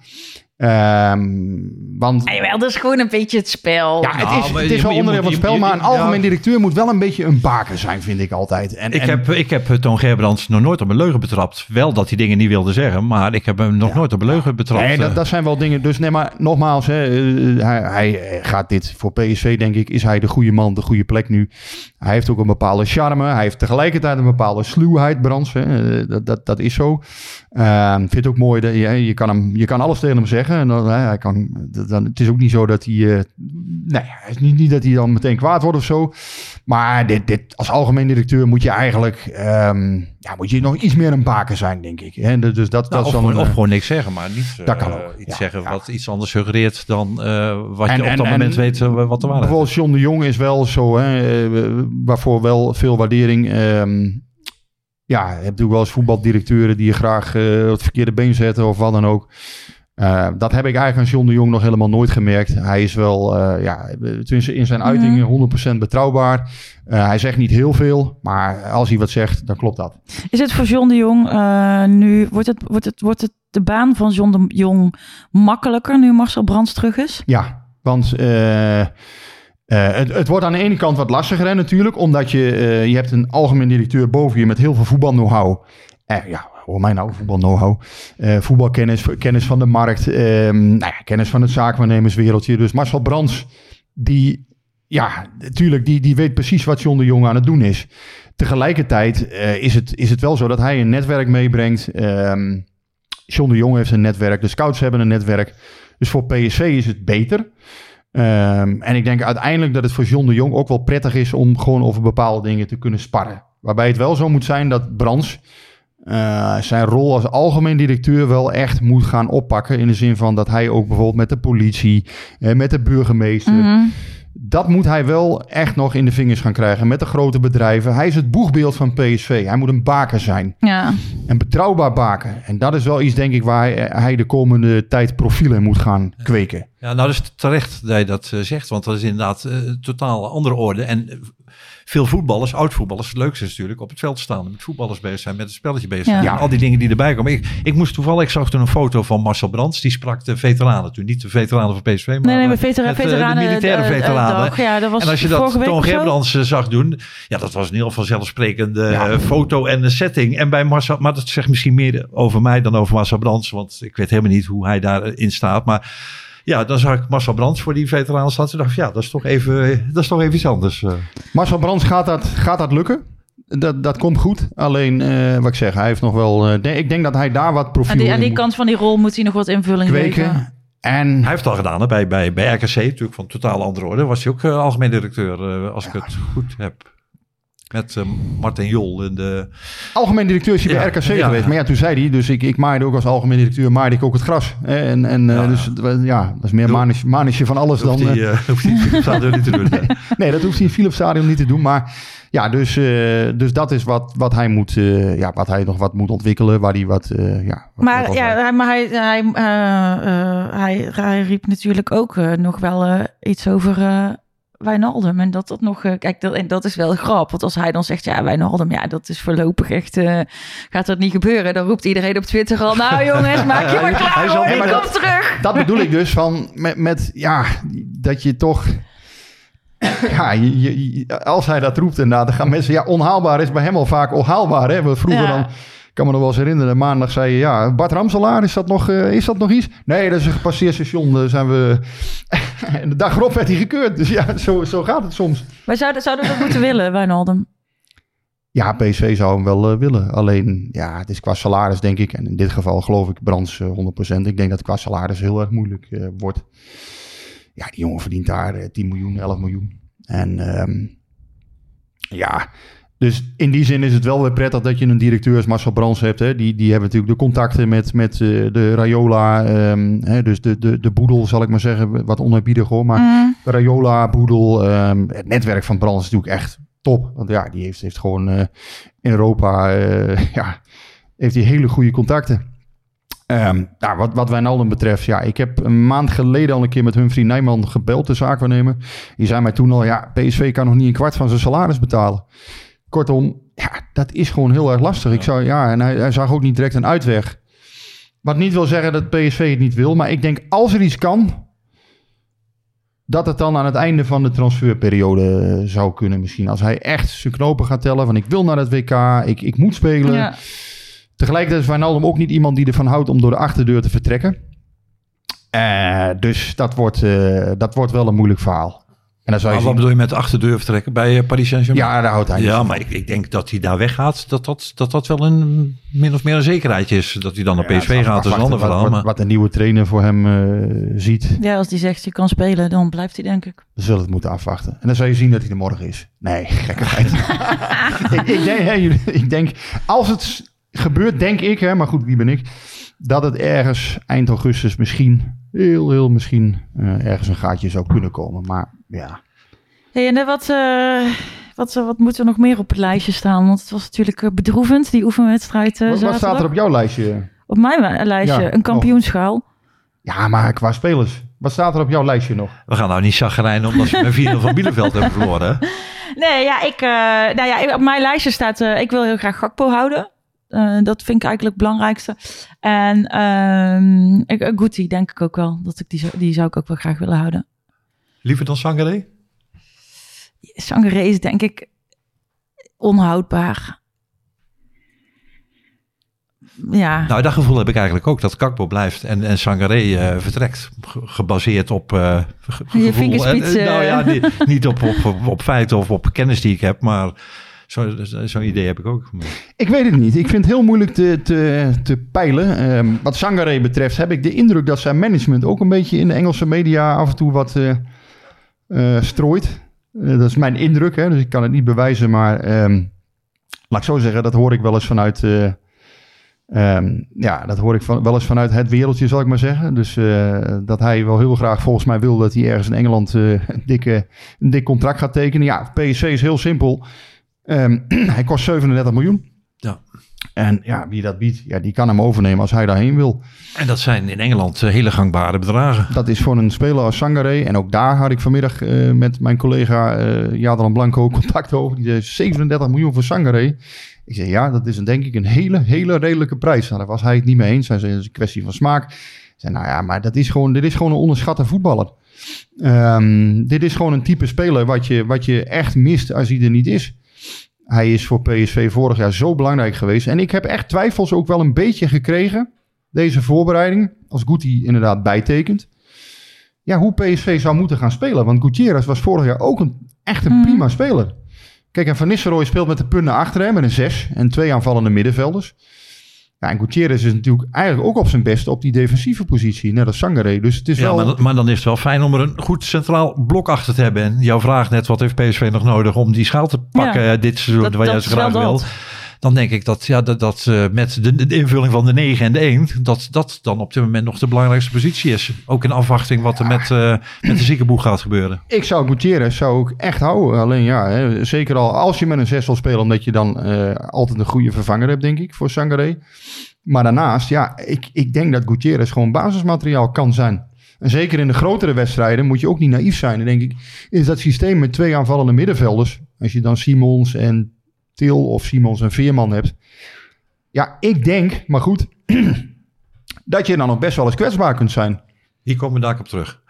Speaker 2: Ehm, want...
Speaker 1: Ah, jawel, dat is gewoon een beetje het spel.
Speaker 2: Ja, het is, het
Speaker 11: je
Speaker 2: is wel onderdeel van het spel,
Speaker 11: je-
Speaker 2: maar een
Speaker 11: ja.
Speaker 2: algemeen directeur moet wel een beetje een baken zijn, vind ik altijd. En,
Speaker 11: Ik
Speaker 2: en-
Speaker 11: heb, ik heb eh, Toon Gerbrands nog nooit op een leugen betrapt. Wel dat hij dingen niet wilde zeggen, maar ik heb hem nog nooit op een leugen betrapt.
Speaker 2: Nee,
Speaker 11: eh.
Speaker 2: dat, dat zijn wel dingen. Dus nee, maar nogmaals, hè, eh, hij, hij gaat dit voor PSV, denk ik, is hij de goede man, de goede plek nu. Hij heeft ook een bepaalde charme. Hij heeft tegelijkertijd een bepaalde sluwheid, Brands. Hè. Dat, dat, dat is zo. Ehm, Ik vind het ook mooi dat je, je, kan hem, je kan alles tegen hem zeggen. Zeggen. En dan, hij kan, dan, het is ook niet zo dat hij... Uh, nee, het is niet, niet dat hij dan meteen kwaad wordt of zo. Maar dit, dit, als algemeen directeur moet je eigenlijk... Um, ja, moet je nog iets meer een baken zijn, denk ik. Hè? Dus dat,
Speaker 11: nou,
Speaker 2: dat
Speaker 11: of,
Speaker 2: dan,
Speaker 11: gewoon, of gewoon niks zeggen, maar niet
Speaker 2: dat kan
Speaker 11: uh,
Speaker 2: ook,
Speaker 11: iets
Speaker 2: ja,
Speaker 11: zeggen
Speaker 2: ja.
Speaker 11: wat iets anders suggereert dan uh, wat
Speaker 2: En-
Speaker 11: je op
Speaker 2: en-
Speaker 11: dat
Speaker 2: en
Speaker 11: moment weet uh, wat de waarheid.
Speaker 2: Bijvoorbeeld John de Jong is wel zo, hè, eh, waarvoor wel veel waardering. ehm, ja, je hebt natuurlijk wel eens voetbaldirecteuren die je graag eh, op het verkeerde been zetten of wat dan ook. Eh, dat heb ik eigenlijk aan John de Jong nog helemaal nooit gemerkt. Hij is wel, eh, ja, tenminste in zijn uitingen 100% betrouwbaar. Eh, hij zegt niet heel veel, maar als hij wat zegt, dan klopt dat.
Speaker 1: Is het voor John de Jong nu, wordt het, wordt, het, wordt het de baan van John de Jong makkelijker nu Marcel Brands terug is?
Speaker 2: Ja, want het, het wordt aan de ene kant wat lastiger hè, natuurlijk, omdat je, je hebt een algemeen directeur boven je met heel veel voetbal-know-how. Eh, ja, hoor mij nou, voetbal-know-how. Eh, voetbalkennis, kennis van de markt, ehm, nou ja, kennis van het zaakwaarnemerswereldje. Dus Marcel Brands, die, ja, natuurlijk, die, die weet precies wat John de Jong aan het doen is. Tegelijkertijd eh, is, het, is het wel zo dat hij een netwerk meebrengt. Ehm John de Jong heeft een netwerk, de scouts hebben een netwerk. Dus voor PSV is het beter. Ehm, en ik denk uiteindelijk dat het voor John de Jong ook wel prettig is om gewoon over bepaalde dingen te kunnen sparren. Waarbij het wel zo moet zijn dat Brands eh, zijn rol als algemeen directeur wel echt moet gaan oppakken. In de zin van dat hij ook bijvoorbeeld met de politie, eh, met de burgemeester.
Speaker 1: Mhm.
Speaker 2: Dat moet hij wel echt nog in de vingers gaan krijgen met de grote bedrijven. Hij is het boegbeeld van PSV. Hij moet een baker zijn.
Speaker 1: Ja.
Speaker 2: Een betrouwbaar baken. En dat is wel iets, denk ik, waar hij, hij de komende tijd profielen moet gaan kweken.
Speaker 11: Ja, nou, dat is terecht dat je dat eh, zegt, want dat is inderdaad eh, totaal andere orde. En veel voetballers, oud-voetballers, het leukste is natuurlijk op het veld staan, met voetballers bezig zijn, met het spelletje bezig zijn.
Speaker 1: Ja.
Speaker 11: Al die dingen die erbij komen. Ik, ik moest toevallig, ik zag toen een foto van Marcel Brands, die sprak de veteranen toen, niet de veteranen van PSV, maar
Speaker 1: Nee, nee, vetera-
Speaker 11: met, eh,
Speaker 1: veteranen,
Speaker 11: de militaire veteranen.
Speaker 1: dag. Ja, dat was
Speaker 11: en als je dat Toon. Gerbrands eh, zag doen, ja, dat was een heel vanzelfsprekende eh, foto en een setting. En bij Marcel, maar dat zegt misschien meer over mij dan over Marcel Brands, want ik weet helemaal niet hoe hij daarin staat, maar ja, dan zag ik Marcel Brands voor die veteranen staan. Toen dacht ik, ja, dat is toch even, dat is toch even iets anders. eh.
Speaker 2: Marcel Brands gaat dat, gaat dat lukken. Dat, dat komt goed. Alleen, eh, wat ik zeg, hij heeft nog wel... eh, ik denk dat hij daar wat profiel
Speaker 1: Aan die, aan die kant van die rol moet hij nog wat invulling geven.
Speaker 2: En
Speaker 11: Hij heeft het al gedaan hè, bij, bij, bij RKC, natuurlijk van totaal andere orde. Was hij ook algemeen directeur, eh, als ik het goed heb. Met eh, Martin Jol in de...
Speaker 2: algemeen directeur is hij bij RKC
Speaker 11: ja.
Speaker 2: geweest. Maar ja, toen zei hij, dus ik, ik maaide ook als algemeen directeur, maaide ik ook het gras. hè. En, en eh, dus was- ja, dat is meer manisch, manisje van alles
Speaker 11: Hoeft
Speaker 2: dan...
Speaker 11: hij,
Speaker 2: eh,
Speaker 11: hoeft hij het stadion niet te doen. nee.
Speaker 2: nee, dat hoeft hij in Philips Stadion niet te doen. Maar ja, dus, eh, dus dat is wat, wat hij moet, eh, ja, wat hij nog wat moet ontwikkelen, waar hij wat, eh, ja. wat-
Speaker 1: Maar, ja,
Speaker 2: hij-
Speaker 1: maar hij, hij, eh, eh, hij, hij riep natuurlijk ook nog wel eh, iets over eh Wijnaldum. En dat dat nog... eh, kijk, dat, en dat is wel grap. Want als hij dan zegt, ja, Wijnaldum, ja, dat is voorlopig echt... eh, gaat dat niet gebeuren. Dan roept iedereen op Twitter al... Nou jongens, maak je maar
Speaker 2: Hij
Speaker 1: klaar
Speaker 2: zal-
Speaker 1: hoor,
Speaker 2: maar
Speaker 1: komt terug.
Speaker 2: Dat bedoel ik dus van met, met ja, dat je toch. Ja, je, als hij dat roept inderdaad, dan gaan mensen... Ja, onhaalbaar is bij hem al vaak onhaalbaar. Hè? Want vroeger
Speaker 1: Ja.
Speaker 2: dan, ik kan me nog wel eens herinneren, maandag zei je... Ja, Bart Ramselaar, is dat nog, eh, is dat nog iets? Nee, dat is een gepasseerd station. Daar zijn we... en de dag erop werd hij gekeurd. Dus ja, zo, zo gaat het soms.
Speaker 1: Wij zouden, zouden dat moeten willen, Wijnaldum.
Speaker 2: Ja, PSV zou hem wel eh, willen. Alleen, ja, het is qua salaris, denk ik. En in dit geval geloof ik Brands eh, 100%. Ik denk dat qua salaris heel erg moeilijk eh, wordt. Ja, die jongen verdient daar eh, 10 miljoen, 11 miljoen. En ehm, ja, dus in die zin is het wel weer prettig dat je een directeur als Marcel Brands hebt. Hè. Die, die hebben natuurlijk de contacten met, met eh, de Rayola. ehm, hè, dus de, de, de boedel, zal ik maar zeggen. Wat oneerbiedig hoor. Maar
Speaker 1: Mm.
Speaker 2: de Rayola, Boedel, ehm, het netwerk van Brands is natuurlijk echt top. Want ja, die heeft, heeft gewoon eh, in Europa eh, ja, heeft hij hele goede contacten. Ehm, nou, wat, wat Wijnaldum betreft, ja, ik heb een maand geleden al een keer met hun vriend Nijman gebeld, de zaakwaarnemer. Die zei mij toen al, ja, PSV kan nog niet een kwart van zijn salaris betalen. Kortom, ja, dat is gewoon heel erg lastig. Ik zou, ja, en hij, hij zag ook niet direct een uitweg. Wat niet wil zeggen dat PSV het niet wil, maar ik denk als er iets kan, dat het dan aan het einde van de transferperiode eh, zou kunnen misschien. Als hij echt zijn knopen gaat tellen van ik wil naar het WK, ik, ik moet spelen.
Speaker 1: Ja.
Speaker 2: Tegelijkertijd is Wijnaldum ook niet iemand die ervan houdt om door de achterdeur te vertrekken. Eh, dus dat wordt, eh, dat wordt wel een moeilijk verhaal. En dan zou je
Speaker 11: Maar wat
Speaker 2: zien-
Speaker 11: bedoel je met de achterdeur vertrekken bij eh, Paris Saint-Germain?
Speaker 2: Ja, daar houdt hij
Speaker 11: Ja, maar ik, ik denk dat hij daar weggaat, dat dat, dat dat wel een min of meer een zekerheidje is. Dat hij dan naar
Speaker 2: Ja,
Speaker 11: PSV gaat, dat is een ander
Speaker 2: afwachten
Speaker 11: verhaal.
Speaker 2: Wat,
Speaker 11: Maar
Speaker 2: wat, wat de nieuwe trainer voor hem eh, ziet,
Speaker 1: Ja, als die zegt je kan spelen, dan blijft hij denk ik.
Speaker 2: we zullen het moeten afwachten. En dan zal je zien dat hij er morgen is. Nee, gekkigheid. ik, ik, denk, hè, jullie- ik denk, als het gebeurt, denk ik, hè, maar goed, wie ben ik, dat het ergens eind augustus misschien, heel, heel misschien, eh, ergens een gaatje zou kunnen komen. Maar ja,
Speaker 1: Hey, en eh, wat, eh, wat, wat moet er nog meer op het lijstje staan? Want het was natuurlijk eh, bedroevend, die oefenwedstrijd
Speaker 2: wat, wat staat er op jouw lijstje?
Speaker 1: Op mijn lijstje,
Speaker 2: Ja,
Speaker 1: een kampioenschaal.
Speaker 2: Ja, maar qua spelers. Wat staat er op jouw lijstje nog?
Speaker 11: we gaan nou niet chagrijnen omdat ze met 4 van Bielefeld hebben verloren.
Speaker 1: Nee, ja, ik, eh, nou ja, op mijn lijstje staat, eh, ik wil heel graag Gakpo houden. Eh, dat vind ik eigenlijk het belangrijkste. En ehm ik, eh, Guti denk ik ook wel. Dat ik die, zou- die zou ik ook wel graag willen houden.
Speaker 11: Liever dan Sangaré?
Speaker 1: Sangaré is denk ik onhoudbaar. Ja,
Speaker 11: Nou, dat gevoel heb ik eigenlijk ook, dat Kakpo blijft en, en Sangaré eh, vertrekt. Ge- gebaseerd op eh, ge-
Speaker 1: Je
Speaker 11: gevoel. En, nou ja, niet, niet op, op, op, op feiten of op kennis die ik heb, maar zo- zo- zo'n idee heb ik ook.
Speaker 2: Ik weet het niet. Ik vind het heel moeilijk te, te, peilen. Ehm, wat Sangaré betreft heb ik de indruk dat zijn management ook een beetje in de Engelse media af en toe wat eh, eh, strooit. Eh, dat is mijn indruk, hè, dus ik kan het niet bewijzen. Maar ehm, laat ik zo zeggen, dat hoor ik wel eens vanuit... eh, ehm, ja, dat hoor ik wel eens vanuit het wereldje, zal ik maar zeggen. Dus eh, dat hij wel heel graag volgens mij wil dat hij ergens in Engeland eh, een, dikke, een dik contract gaat tekenen. Ja, PSV is heel simpel. Ehm, hij kost 37 miljoen.
Speaker 11: Ja.
Speaker 2: En ja, wie dat biedt, ja, die kan hem overnemen als hij daarheen wil.
Speaker 11: En dat zijn in Engeland eh, hele gangbare bedragen.
Speaker 2: Dat is voor een speler als Sangaré. En ook daar had ik vanmiddag eh, met mijn collega eh Jadran Blanco contact over. Die zei 37 miljoen voor Sangaré. Ik zei ja, dat is een, denk ik een hele, hele redelijke prijs. Nou, daar was hij het niet mee eens. Hij zei, het is een kwestie van smaak. Ik zei, nou ja, maar dat is gewoon, dit is gewoon een onderschatte voetballer. Ehm, dit is gewoon een type speler wat je, wat je echt mist als hij er niet is. Hij is voor PSV vorig jaar zo belangrijk geweest. En ik heb echt twijfels ook wel een beetje gekregen. Deze voorbereiding. Als Guti inderdaad bijtekent. Ja, hoe PSV zou moeten gaan spelen. Want Gutierrez was vorig jaar ook een, echt een prima speler. Kijk, en Van Nistelrooy speelt met de punten achter hem. Met een 6 en twee aanvallende middenvelders. Ja, en Gutierrez is natuurlijk eigenlijk ook op zijn best op die defensieve positie. Net als Sangaré. Dus het is
Speaker 11: Ja,
Speaker 2: wel...
Speaker 11: maar, dan- maar dan is het wel fijn om er een goed centraal blok achter te hebben. En jouw vraag net, wat heeft PSV nog nodig om die schaal te pakken
Speaker 1: Ja,
Speaker 11: eh, dit seizoen,
Speaker 1: dat-
Speaker 11: wat jij zo
Speaker 1: wel
Speaker 11: graag wil. Dan denk ik dat, ja, dat, dat eh, met de, invulling van de 9 en de 1, dat dat dan op dit moment nog de belangrijkste positie is. Ook in afwachting wat er met, eh, met de ziekenboeg gaat gebeuren.
Speaker 2: Ik zou Gutierrez zou ik echt houden. Alleen ja, hè, zeker al als je met een 6 wil spelen, omdat je dan eh, altijd een goede vervanger hebt, denk ik, voor Sangaré. Maar daarnaast, ja, ik, ik denk dat Gutierrez gewoon basismateriaal kan zijn. En zeker in de grotere wedstrijden moet je ook niet naïef zijn. Denk ik, is dat systeem met twee aanvallende middenvelders, als je dan Simons en Til of Simons en Veerman hebt. Ja, ik denk, maar goed, dat je dan nog best wel eens kwetsbaar kunt zijn.
Speaker 11: Hier komen we daar op terug.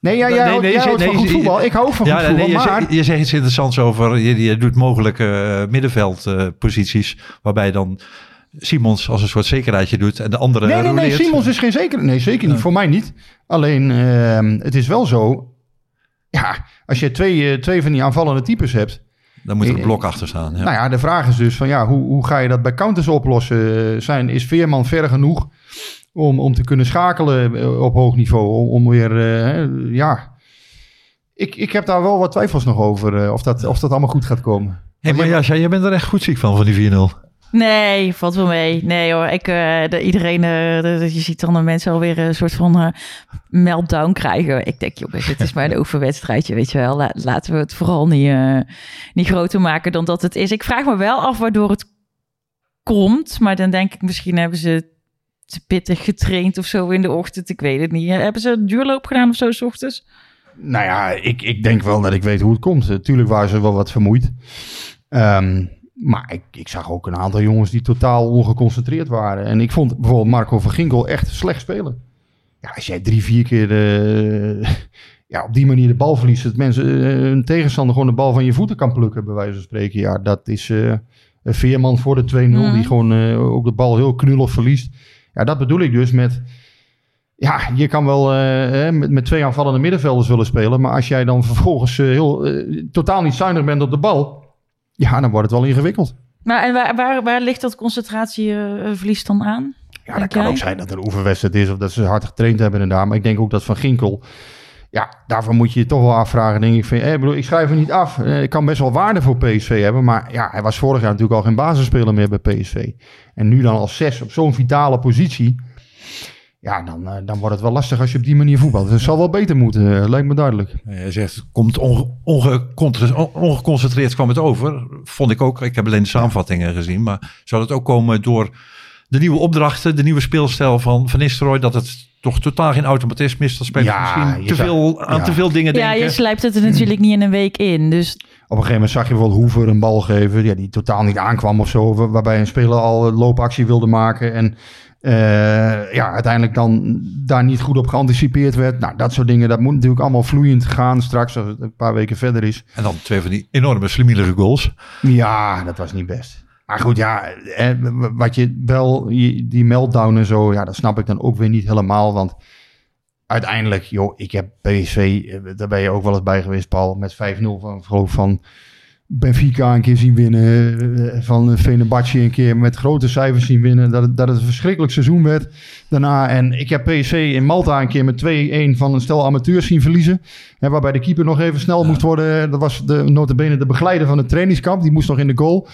Speaker 2: Nee, ja, houdt- jij
Speaker 11: je-
Speaker 2: houdt van goed voetbal. Ik hou van
Speaker 11: ja,
Speaker 2: goed voetbal,
Speaker 11: nee, je,
Speaker 2: maar...
Speaker 11: zegt, je zegt iets interessants over, je, je doet mogelijke eh, middenveldposities, waarbij je dan Simons als een soort zekerheidje doet en de andere
Speaker 2: Nee, nee, nee. Simons is geen zeker. Nee, zeker niet. Voor mij niet. Alleen, ehm, het is wel zo. Ja, als je twee, eh, twee van die aanvallende types hebt.
Speaker 11: Dan moet er een
Speaker 2: Eh,
Speaker 11: blok achter staan. Ja.
Speaker 2: Nou ja, de vraag is dus van ja, hoe, hoe ga je dat bij counters oplossen? Zijn, is Veerman ver genoeg om, om te kunnen schakelen eh, op hoog niveau? Om, om weer, eh, ja. Ik, ik heb daar wel wat twijfels nog over of, dat, of dat allemaal goed gaat komen.
Speaker 11: Hey, maar ja, jij bent er echt goed ziek van, van die 4-0.
Speaker 1: Nee, valt wel mee. Nee hoor, ik, eh, de, iedereen, de- je ziet dan de mensen alweer een soort van eh, meltdown krijgen. Ik denk, jongens, het is maar een oefenwedstrijdje, weet je wel. La- laten we het vooral niet, niet groter maken dan dat het is. Ik vraag me wel af waardoor het komt, maar dan denk ik misschien hebben ze te pittig getraind of zo in de ochtend. Ik weet het niet. Hebben ze een duurloop gedaan of zo s ochtends?
Speaker 2: Nou ja, ik, ik denk wel dat ik weet hoe het komt. Natuurlijk waren ze wel wat vermoeid. Ehm, maar ik, ik zag ook een aantal jongens die totaal ongeconcentreerd waren. En ik vond bijvoorbeeld Marco van Ginkel echt slecht spelen. Ja, als jij drie, vier keer eh, ja, op die manier de bal verliest... dat mensen, eh, een tegenstander gewoon de bal van je voeten kan plukken, bij wijze van spreken. Ja, dat is eh, een Veerman voor de 2-0,
Speaker 1: Mhm.
Speaker 2: die gewoon ook de bal heel knullig verliest. Ja, dat bedoel ik dus met... ja, je kan wel uh, met, met twee aanvallende middenvelders willen spelen. Maar als jij dan vervolgens uh, heel, uh, totaal niet zuinig bent op de bal. Ja, dan wordt het wel ingewikkeld.
Speaker 1: Maar en waar, waar, waar ligt dat concentratieverlies dan aan?
Speaker 2: Ja, dat kan jij? ook zijn dat er een oefenwedstrijd is of dat ze hard getraind hebben inderdaad. Maar ik denk ook dat Van Ginkel... Ja, daarvan moet je je toch wel afvragen. Denk ik, van, eh, bedoel, ik schrijf hem niet af. Eh, ik kan best wel waarde voor PSV hebben. Maar ja, hij was vorig jaar natuurlijk al geen basisspeler meer bij PSV. En nu dan als zes op zo'n vitale positie. Ja, dan, uh, dan wordt het wel lastig als je op die manier voetbalt. Het zal wel beter moeten, uh, lijkt me duidelijk.
Speaker 11: Hij zegt, komt onge ongeconcentreerd kwam het over. Vond ik ook. Ik heb alleen de samenvattingen gezien. Maar zou het ook komen door de nieuwe opdrachten, de nieuwe speelstijl van Van Nistelrooy, dat het toch totaal geen automatisme is. Dat speelt ja, misschien te veel, aan ja. te veel dingen denken.
Speaker 1: Ja, je slijpt het er natuurlijk niet in een week in. Dus...
Speaker 2: Op een gegeven moment zag je bijvoorbeeld Hoever een bal geven, ja, die totaal niet aankwam of zo. Waarbij een speler al loopactie wilde maken en uh, ja, uiteindelijk dan daar niet goed op geanticipeerd werd. Nou, dat soort dingen, dat moet natuurlijk allemaal vloeiend gaan straks als het een paar weken verder is.
Speaker 11: En dan twee van die enorme slimielige goals.
Speaker 2: Ja, dat was niet best. Maar goed, ja, wat je wel, die meltdown en zo, ja, dat snap ik dan ook weer niet helemaal. Want uiteindelijk, joh, ik heb PSV, eh, daar ben je ook wel eens bij geweest, Paul, met 5-0 van, van Benfica een keer zien winnen. Eh, van Fenerbahce een keer met grote cijfers zien winnen. Dat het, dat een verschrikkelijk seizoen werd daarna. En ik heb PSV in Malta een keer met 2-1 van een stel amateurs zien verliezen. Hè, waarbij de keeper nog even snel moest worden. Dat was de, notabene de begeleider van het trainingskamp. Die moest nog in de goal.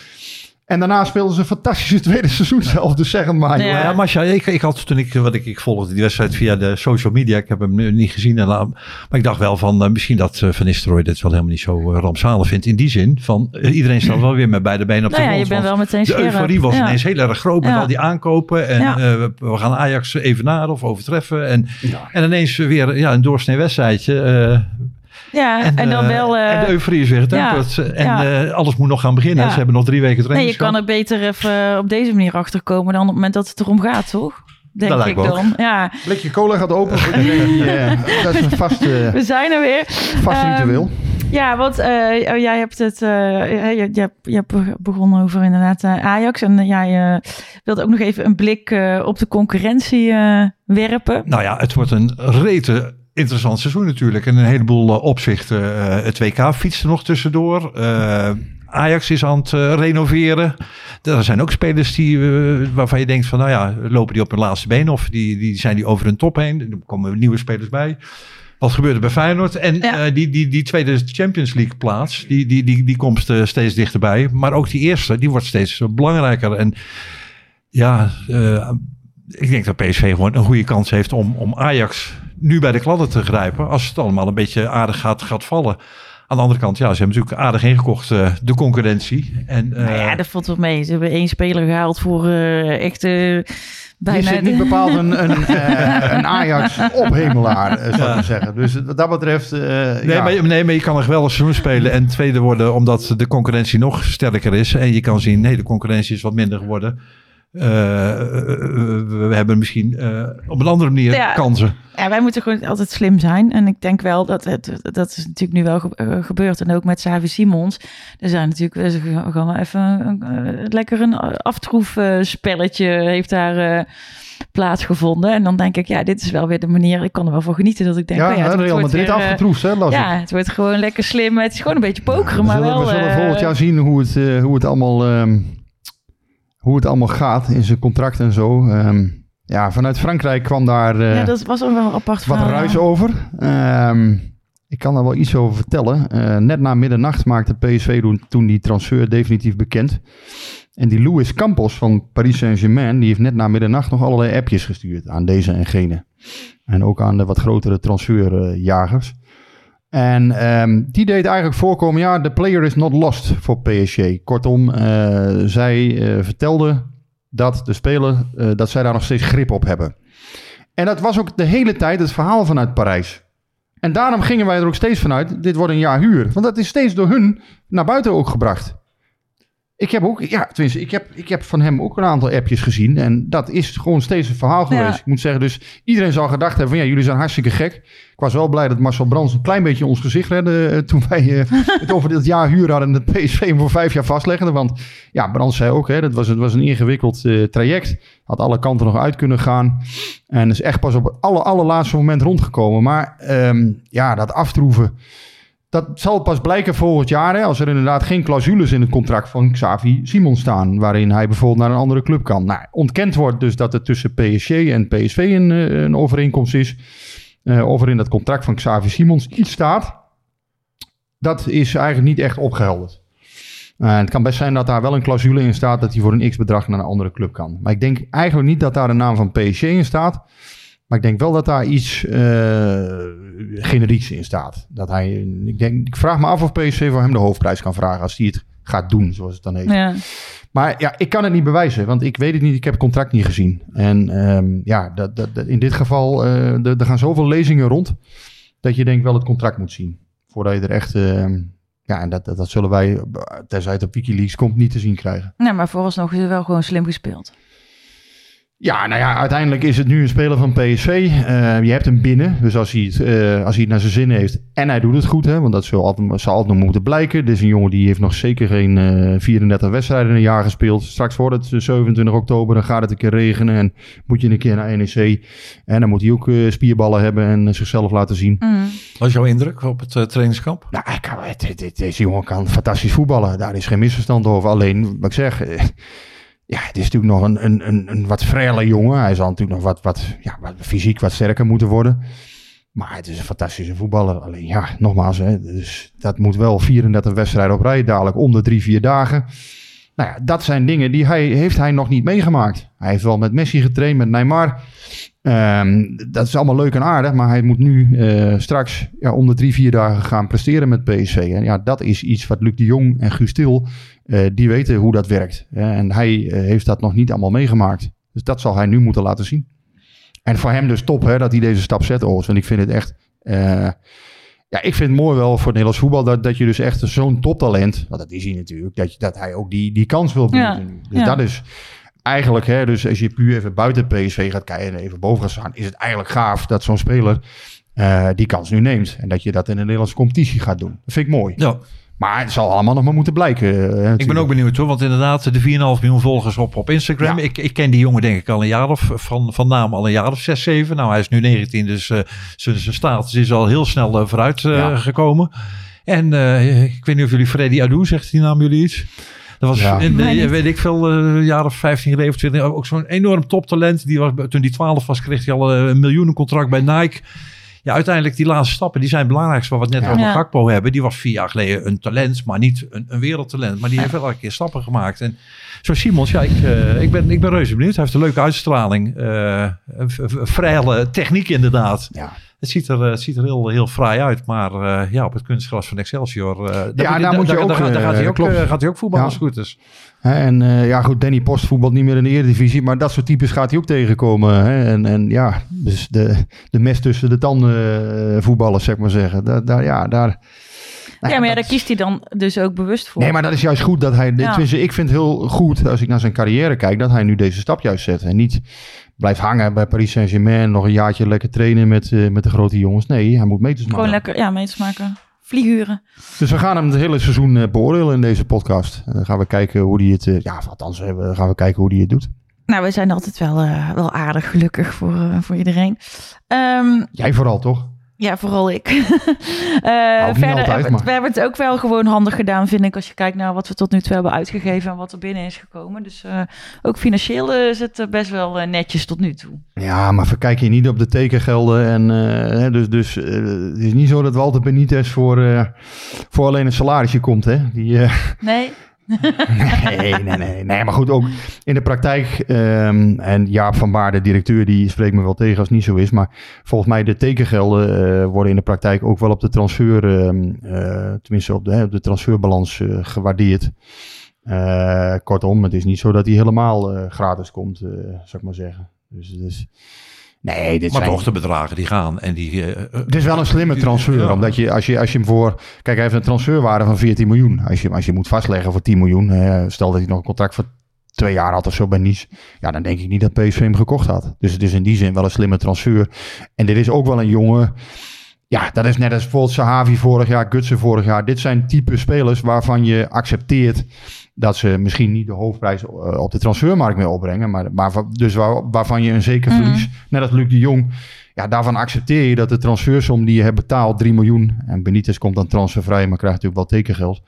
Speaker 2: En daarna speelden ze een fantastische tweede seizoen zelf. Dus zeg het maar.
Speaker 11: Ja, ja Masha, ik, ik had toen ik, wat ik, ik volgde die wedstrijd via de social media. Ik heb hem nu niet gezien. En, maar ik dacht wel van, uh, misschien dat uh, Van Nistelrooy dit wel helemaal niet zo uh, rampzalig vindt. In die zin van, iedereen staat wel weer met beide benen op de
Speaker 1: nou
Speaker 11: grond.
Speaker 1: Ja, je bent wel meteen
Speaker 11: De euforie was ineens heel erg groot met al die aankopen. En we, we, gaan Ajax evenaren of overtreffen. En, en ineens weer ja, een doorsnee wedstrijdje.
Speaker 1: Ja, en, en dan
Speaker 11: uh,
Speaker 1: wel... Uh,
Speaker 11: en de euforie is weer getemperd. Ja, en ja. uh, alles moet nog gaan beginnen. Ja. Ze hebben nog drie weken training.
Speaker 1: Nee, je kan er beter even op deze manier achterkomen dan op het moment dat het erom gaat, toch? Denk
Speaker 11: dat
Speaker 1: ik dan. Ja.
Speaker 2: Blikje cola gaat open. dat is een vast...
Speaker 1: We zijn er weer.
Speaker 2: Vast ritueel. Um,
Speaker 1: ja, want uh, oh, jij hebt het, uh, je, je, je hebt begonnen over inderdaad uh, Ajax. En jij wilt ook nog even een blik op de concurrentie werpen.
Speaker 11: Nou ja, het wordt een rete interessant seizoen natuurlijk. En een heleboel uh, opzichten. Uh, het WK fietst er nog tussendoor. Uh, Ajax is aan het renoveren. Er zijn ook spelers die, waarvan je denkt van... nou ja, lopen die op hun laatste been... of die, die zijn die over hun top heen. Er komen nieuwe spelers bij. Wat gebeurde bij Feyenoord? En ja. die, die, die tweede Champions League plaats... die, die, die, die komt steeds dichterbij. Maar ook die eerste, die wordt steeds belangrijker. En ja... ik denk dat PSV gewoon een goede kans heeft om, om Ajax nu bij de kladden te grijpen. Als het allemaal een beetje aardig gaat, gaat vallen. Aan de andere kant, ja, ze hebben natuurlijk aardig ingekocht, uh, de concurrentie. En, uh,
Speaker 1: nou ja, dat valt wel mee. Ze hebben één speler gehaald voor uh, echt bijna...
Speaker 2: Je zit niet bepaald een, een, een Ajax-ophemelaar, zou ik ja. zeggen. Dus wat dat betreft...
Speaker 11: nee,
Speaker 2: ja.
Speaker 11: maar, nee, maar je kan nog wel een seizoen spelen en tweede worden... omdat de concurrentie nog sterker is. En je kan zien, nee, de concurrentie is wat minder geworden. Uh, we hebben misschien uh, op een andere manier ja, kansen.
Speaker 1: Ja, wij moeten gewoon altijd slim zijn. En ik denk wel dat het, dat is natuurlijk nu wel ge gebeurd. En ook met Savi Simons. Er zijn natuurlijk gewoon even een, een, lekker een aftroefspelletje heeft daar uh, plaatsgevonden. En dan denk ik, ja, dit is wel weer de manier. Ik kan er wel voor genieten dat ik denk,
Speaker 2: ja,
Speaker 1: oh ja
Speaker 2: het Real Madrid afgetroefd, hè? Las
Speaker 1: ja, het wordt gewoon lekker slim. Het is gewoon een beetje pokeren,
Speaker 2: ja,
Speaker 1: maar
Speaker 2: zullen,
Speaker 1: wel.
Speaker 2: We zullen volgend jaar zien hoe het, hoe het allemaal. Um hoe het allemaal gaat in zijn contract en zo. Um, ja, vanuit Frankrijk kwam daar uh,
Speaker 1: ja, dat was ook wel apart
Speaker 2: wat ruis over. Um, ik kan daar wel iets over vertellen. Uh, net na middernacht maakte PSV toen, toen die transfer definitief bekend. En die Louis Campos van Paris Saint-Germain... die heeft net na middernacht nog allerlei appjes gestuurd aan deze en gene. En ook aan de wat grotere transferjagers. En um, die deed eigenlijk voorkomen, ja, de player is not lost voor PSG. Kortom, uh, zij uh, vertelde dat de speler, uh, dat zij daar nog steeds grip op hebben. En dat was ook de hele tijd het verhaal vanuit Parijs. En daarom gingen wij er ook steeds vanuit, dit wordt een jaar huur. Want dat is steeds door hun naar buiten ook gebracht. Ik heb ook, ja, tenminste, ik heb, ik heb van hem ook een aantal appjes gezien. En dat is gewoon steeds een verhaal
Speaker 1: Ja.
Speaker 2: geweest. Ik moet zeggen, dus iedereen zal gedacht hebben van ja, jullie zijn hartstikke gek. Ik was wel blij dat Marcel Brands een klein beetje ons gezicht redde eh, toen wij eh, het over dit jaar huur hadden en het PSV hem voor vijf jaar vastlegde. Want ja, Brands zei ook, hè, dat was, het was een ingewikkeld eh, traject. Had alle kanten nog uit kunnen gaan. En is echt pas op het aller, allerlaatste moment rondgekomen. Maar ehm, ja, dat aftroeven. Dat zal pas blijken volgend jaar, hè, als er inderdaad geen clausules in het contract van Xavi Simon staan, waarin hij bijvoorbeeld naar een andere club kan. Nou, ontkend wordt dus dat er tussen PSG en PSV een, eh, een overeenkomst is, eh, of er in dat contract van Xavi Simons iets staat. Dat is eigenlijk niet echt opgehelderd. Eh, het kan best zijn dat daar wel een clausule in staat dat hij voor een x-bedrag naar een andere club kan. Maar ik denk eigenlijk niet dat daar de naam van PSG in staat. Maar ik denk wel dat daar iets eh generieks in staat. Dat hij, ik, denk, ik vraag me af of PSV voor hem de hoofdprijs kan vragen als hij het gaat doen, zoals het dan heet.
Speaker 1: Ja.
Speaker 2: Maar ja, ik kan het niet bewijzen, want ik weet het niet. Ik heb het contract niet gezien. En ehm, ja, dat, dat, dat- in dit geval, eh, er gaan zoveel lezingen rond, dat je denk wel het contract moet zien. Voordat je er echt, ehm, ja, en dat, dat, dat zullen wij, tenzij het op Wikileaks komt, niet te zien krijgen.
Speaker 1: Nee, maar vooralsnog is het wel gewoon slim gespeeld.
Speaker 2: Ja, nou ja, uiteindelijk is het nu een speler van PSV. Eh, je hebt hem binnen. Dus als hij, het, eh, als hij het naar zijn zin heeft en hij doet het goed, hè, want dat zal altijd, zal altijd nog moeten blijken. Dit is een jongen die heeft nog zeker geen eh 34 wedstrijden in een jaar gespeeld. Straks wordt het eh, 27 oktober, dan gaat het een keer regenen en moet je een keer naar NEC. En dan moet hij ook eh, spierballen hebben en eh, zichzelf laten zien.
Speaker 11: Wat is jouw indruk op het eh, trainingskamp?
Speaker 2: Nou, ik deze jongen kan fantastisch voetballen. Daar is geen misverstand over. Alleen, wat ik zeg, eh, ja, het is natuurlijk nog een, een, een, een wat frele jongen. Hij zal natuurlijk nog wat, wat, ja, wat fysiek wat sterker moeten worden. Maar het is een fantastische voetballer. Alleen ja, nogmaals, hè, dus dat moet wel 34 wedstrijden op rij dadelijk om de drie, vier dagen. Nou ja, dat zijn dingen die hij, heeft hij nog niet meegemaakt. Hij heeft wel met Messi getraind, met Neymar. Ehm, dat is allemaal leuk en aardig, maar hij moet nu eh, straks ja, om de drie, vier dagen gaan presteren met PSV. En ja, dat is iets wat Luc de Jong en Guus Til, eh, die weten hoe dat werkt. en hij eh, heeft dat nog niet allemaal meegemaakt. Dus dat zal hij nu moeten laten zien. En voor hem dus top hè, dat hij deze stap zet, Oos. Want ik vind het echt... ja, ik vind het mooi wel voor het Nederlands voetbal dat, dat je dus echt zo'n toptalent, want dat is hij natuurlijk, dat, je, dat hij ook die, die kans wil
Speaker 1: Ja,
Speaker 2: nu. Dus
Speaker 1: ja.
Speaker 2: dat is eigenlijk, hè, dus als je puur even buiten PSV gaat kijken en even boven gaat staan, is het eigenlijk gaaf dat zo'n speler eh, die kans nu neemt. En dat je dat in de Nederlandse competitie gaat doen. Dat vind ik mooi.
Speaker 11: Ja.
Speaker 2: Maar het zal allemaal nog maar moeten blijken. eh,
Speaker 11: Ik ben ook benieuwd hoor, want inderdaad, de 4,5 miljoen volgers op, op Instagram. Ik, ik ken die jongen denk ik al een jaar of, van, van naam al een jaar of 6, 7. Nou, hij is nu 19, dus eh, zijn status is al heel snel eh, vooruit
Speaker 2: Ja.
Speaker 11: gekomen. En ik weet niet of jullie Freddy Adu, zegt die naam jullie iets? Dat was
Speaker 2: Ja.
Speaker 11: in, weet ik veel, eh, een jaar of 15 geleden of 20, ook zo'n enorm toptalent. Die was, toen die 12 was, kreeg hij al eh, een miljoenencontract bij Nike. Ja, uiteindelijk die laatste stappen, die zijn het belangrijkste waar we het net
Speaker 2: Ja.
Speaker 11: over. Gakpo hebben. Die was vier jaar geleden een talent, maar niet een, een wereldtalent. Maar die heeft wel elke keer stappen gemaakt. En zo Simons, ja, ik, eh, ik, ben, ik ben reuze benieuwd. Hij heeft een leuke uitstraling. eh, een vrije techniek inderdaad.
Speaker 2: Ja.
Speaker 11: Het ziet er, eh, het ziet er heel, heel fraai uit. Maar eh, ja, op het kunstgras van Excelsior. daar
Speaker 2: Ja, daar moet je ook,
Speaker 11: daar, gaat hij ook, gaat hij ook voetballen als goed is.
Speaker 2: En ja, goed, Danny Post voetbalt niet meer in de Eredivisie, maar dat soort types gaat hij ook tegenkomen. Hè? En, en ja, dus de, de mes tussen de tanden voetballers, zeg maar zeggen. Daar, daar, ja, daar,
Speaker 1: Ja, maar ja, daar kiest hij dan dus ook bewust voor.
Speaker 2: Nee, maar dat is juist goed dat hij.
Speaker 1: Ja.
Speaker 2: Tenminste, ik vind het heel goed als ik naar zijn carrière kijk dat hij nu deze stap juist zet. En niet blijft hangen bij Paris Saint-Germain, nog een jaartje lekker trainen met, eh, met de grote jongens. Nee, hij moet meters
Speaker 1: Gewoon
Speaker 2: maken.
Speaker 1: lekker, ja, mee te maken. Vlieguren.
Speaker 2: Dus we gaan hem het hele seizoen eh, beoordelen in deze podcast. En dan gaan we kijken hoe hij het. eh, ja, althans, gaan we kijken hoe hij het doet.
Speaker 1: Nou, we zijn altijd wel, wel aardig gelukkig voor, voor iedereen. Ehm,
Speaker 2: Jij vooral toch?
Speaker 1: Ja, vooral ik. Eh, verder,
Speaker 2: altijd,
Speaker 1: we-
Speaker 2: maar-
Speaker 1: we hebben het ook wel gewoon handig gedaan, vind ik, als je kijkt naar wat we tot nu toe hebben uitgegeven en wat er binnen is gekomen. Dus eh, ook financieel eh, is het best wel netjes tot nu toe.
Speaker 2: Ja, maar verkijk je niet op de tekengelden. En, hè, dus dus het is niet zo dat Walter Benitez voor, voor alleen een salarisje komt. Hè? Die,
Speaker 1: Nee?
Speaker 2: Nee, nee, nee, nee. Maar goed, ook in de praktijk. ehm, en Jaap van Baar, de directeur, die spreekt me wel tegen als het niet zo is. Maar volgens mij de tekengelden eh, worden in de praktijk ook wel op de transfer, ehm, eh, tenminste op de, hè, op de transferbalans eh, gewaardeerd. Kortom, het is niet zo dat hij helemaal gratis komt, zou ik maar zeggen. Dus, dus Nee, dit
Speaker 11: maar
Speaker 2: zijn...
Speaker 11: toch de bedragen die gaan. En die, eh,
Speaker 2: Het is wel een slimme transfer.
Speaker 11: Ja.
Speaker 2: Omdat je als, je, als je hem voor... Kijk, hij heeft een transferwaarde van 14 miljoen. Als je, als je moet vastleggen voor 10 miljoen. eh, stel dat hij nog een contract voor twee jaar had of zo bij Nice. Ja, dan denk ik niet dat PSV hem gekocht had. Dus het is in die zin wel een slimme transfer. En dit is ook wel een jongen... Ja, dat is net als bijvoorbeeld Sahavi vorig jaar, Gutsen vorig jaar. Dit zijn type spelers waarvan je accepteert dat ze misschien niet de hoofdprijs eh, op de transfermarkt meer opbrengen. Maar, maar dus waar, waarvan je een zeker
Speaker 1: Mhm.
Speaker 2: verlies, net als Luc de Jong. Ja, daarvan accepteer je dat de transfersom die je hebt betaald, 3 miljoen. En Benitez komt dan transfervrij, maar krijgt natuurlijk wel tekengeld.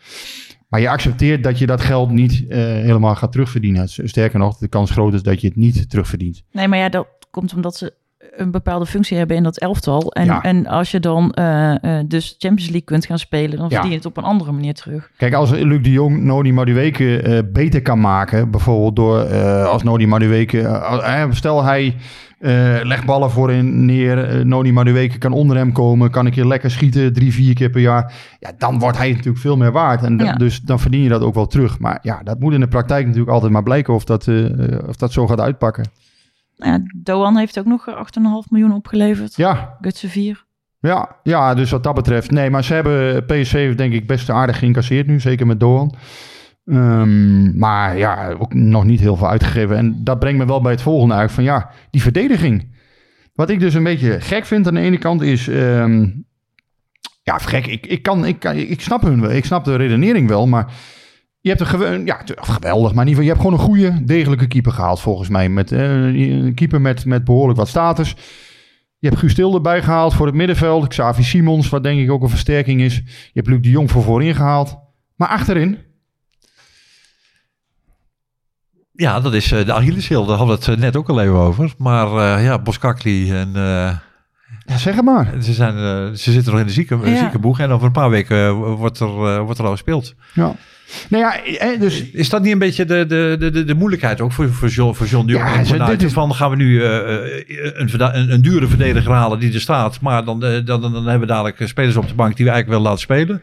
Speaker 2: Maar je accepteert dat je dat geld niet eh, helemaal gaat terugverdienen. Sterker nog, de kans groot is dat je het niet terugverdient.
Speaker 1: Nee, maar ja, dat komt omdat ze een bepaalde functie hebben in dat elftal. En,
Speaker 2: Ja.
Speaker 1: en als je dan eh, eh, dus Champions League kunt gaan spelen, dan
Speaker 2: Ja.
Speaker 1: verdien je het op een andere manier terug.
Speaker 2: Kijk, als Luc de Jong Noni Madueke eh beter kan maken, bijvoorbeeld door als Noni eh, stel hij legt ballen voorin neer, eh, Noni Madueke kan onder hem komen, kan een keer lekker schieten, drie, vier keer per jaar, ja, dan wordt hij natuurlijk veel meer waard. En
Speaker 1: Ja.
Speaker 2: dus dan verdien je dat ook wel terug. Maar ja, dat moet in de praktijk natuurlijk altijd maar blijken of dat, of dat zo gaat uitpakken.
Speaker 1: Nou ja, Doan heeft ook nog 8,5 miljoen opgeleverd.
Speaker 2: Ja,
Speaker 1: Gutsen 4.
Speaker 2: Ja, ja, dus wat dat betreft. Nee, maar ze hebben PSV heeft denk ik best aardig geïncasseerd nu. Zeker met Doan. Ehm, maar ja, ook nog niet heel veel uitgegeven. En dat brengt me wel bij het volgende uit. Van ja, die verdediging. Wat ik dus een beetje gek vind aan de ene kant is... ehm, ja, gek. Ik, ik, kan, ik, kan, ik snap hun wel. Ik snap de redenering wel. Maar je hebt een gewe- ja, geweldig. Maar in ieder geval, je hebt gewoon een goede, degelijke keeper gehaald volgens mij. Met, eh, een keeper met, met behoorlijk wat status. Je hebt Guus Til erbij gehaald voor het middenveld. Xavi Simons, wat denk ik ook een versterking is. Je hebt Luc de Jong voor voorin gehaald. Maar achterin,
Speaker 11: Ja, dat is eh, de Achilleshiel. Daar hadden we het eh, net ook al even over. Maar eh, ja, Boskakli en... eh,
Speaker 2: ja, zeg het maar.
Speaker 11: ze, zijn, eh, ze zitten nog in de zieke,
Speaker 1: Ja.
Speaker 11: ziekenboeg. En over een paar weken wordt, er, wordt er al gespeeld.
Speaker 2: Ja. Nou ja, eh, dus
Speaker 11: Is dat niet een beetje de, de, de, de, de moeilijkheid ook voor, voor, John, voor John de Jong?
Speaker 2: Ja,
Speaker 11: En
Speaker 2: ze-
Speaker 11: vanuit
Speaker 2: dit is-
Speaker 11: van gaan we nu eh, eh, een, een, een dure verdediger halen die er staat. Maar dan, eh, dan, dan, hebben we dadelijk eh, spelers op de bank die we eigenlijk willen laten spelen.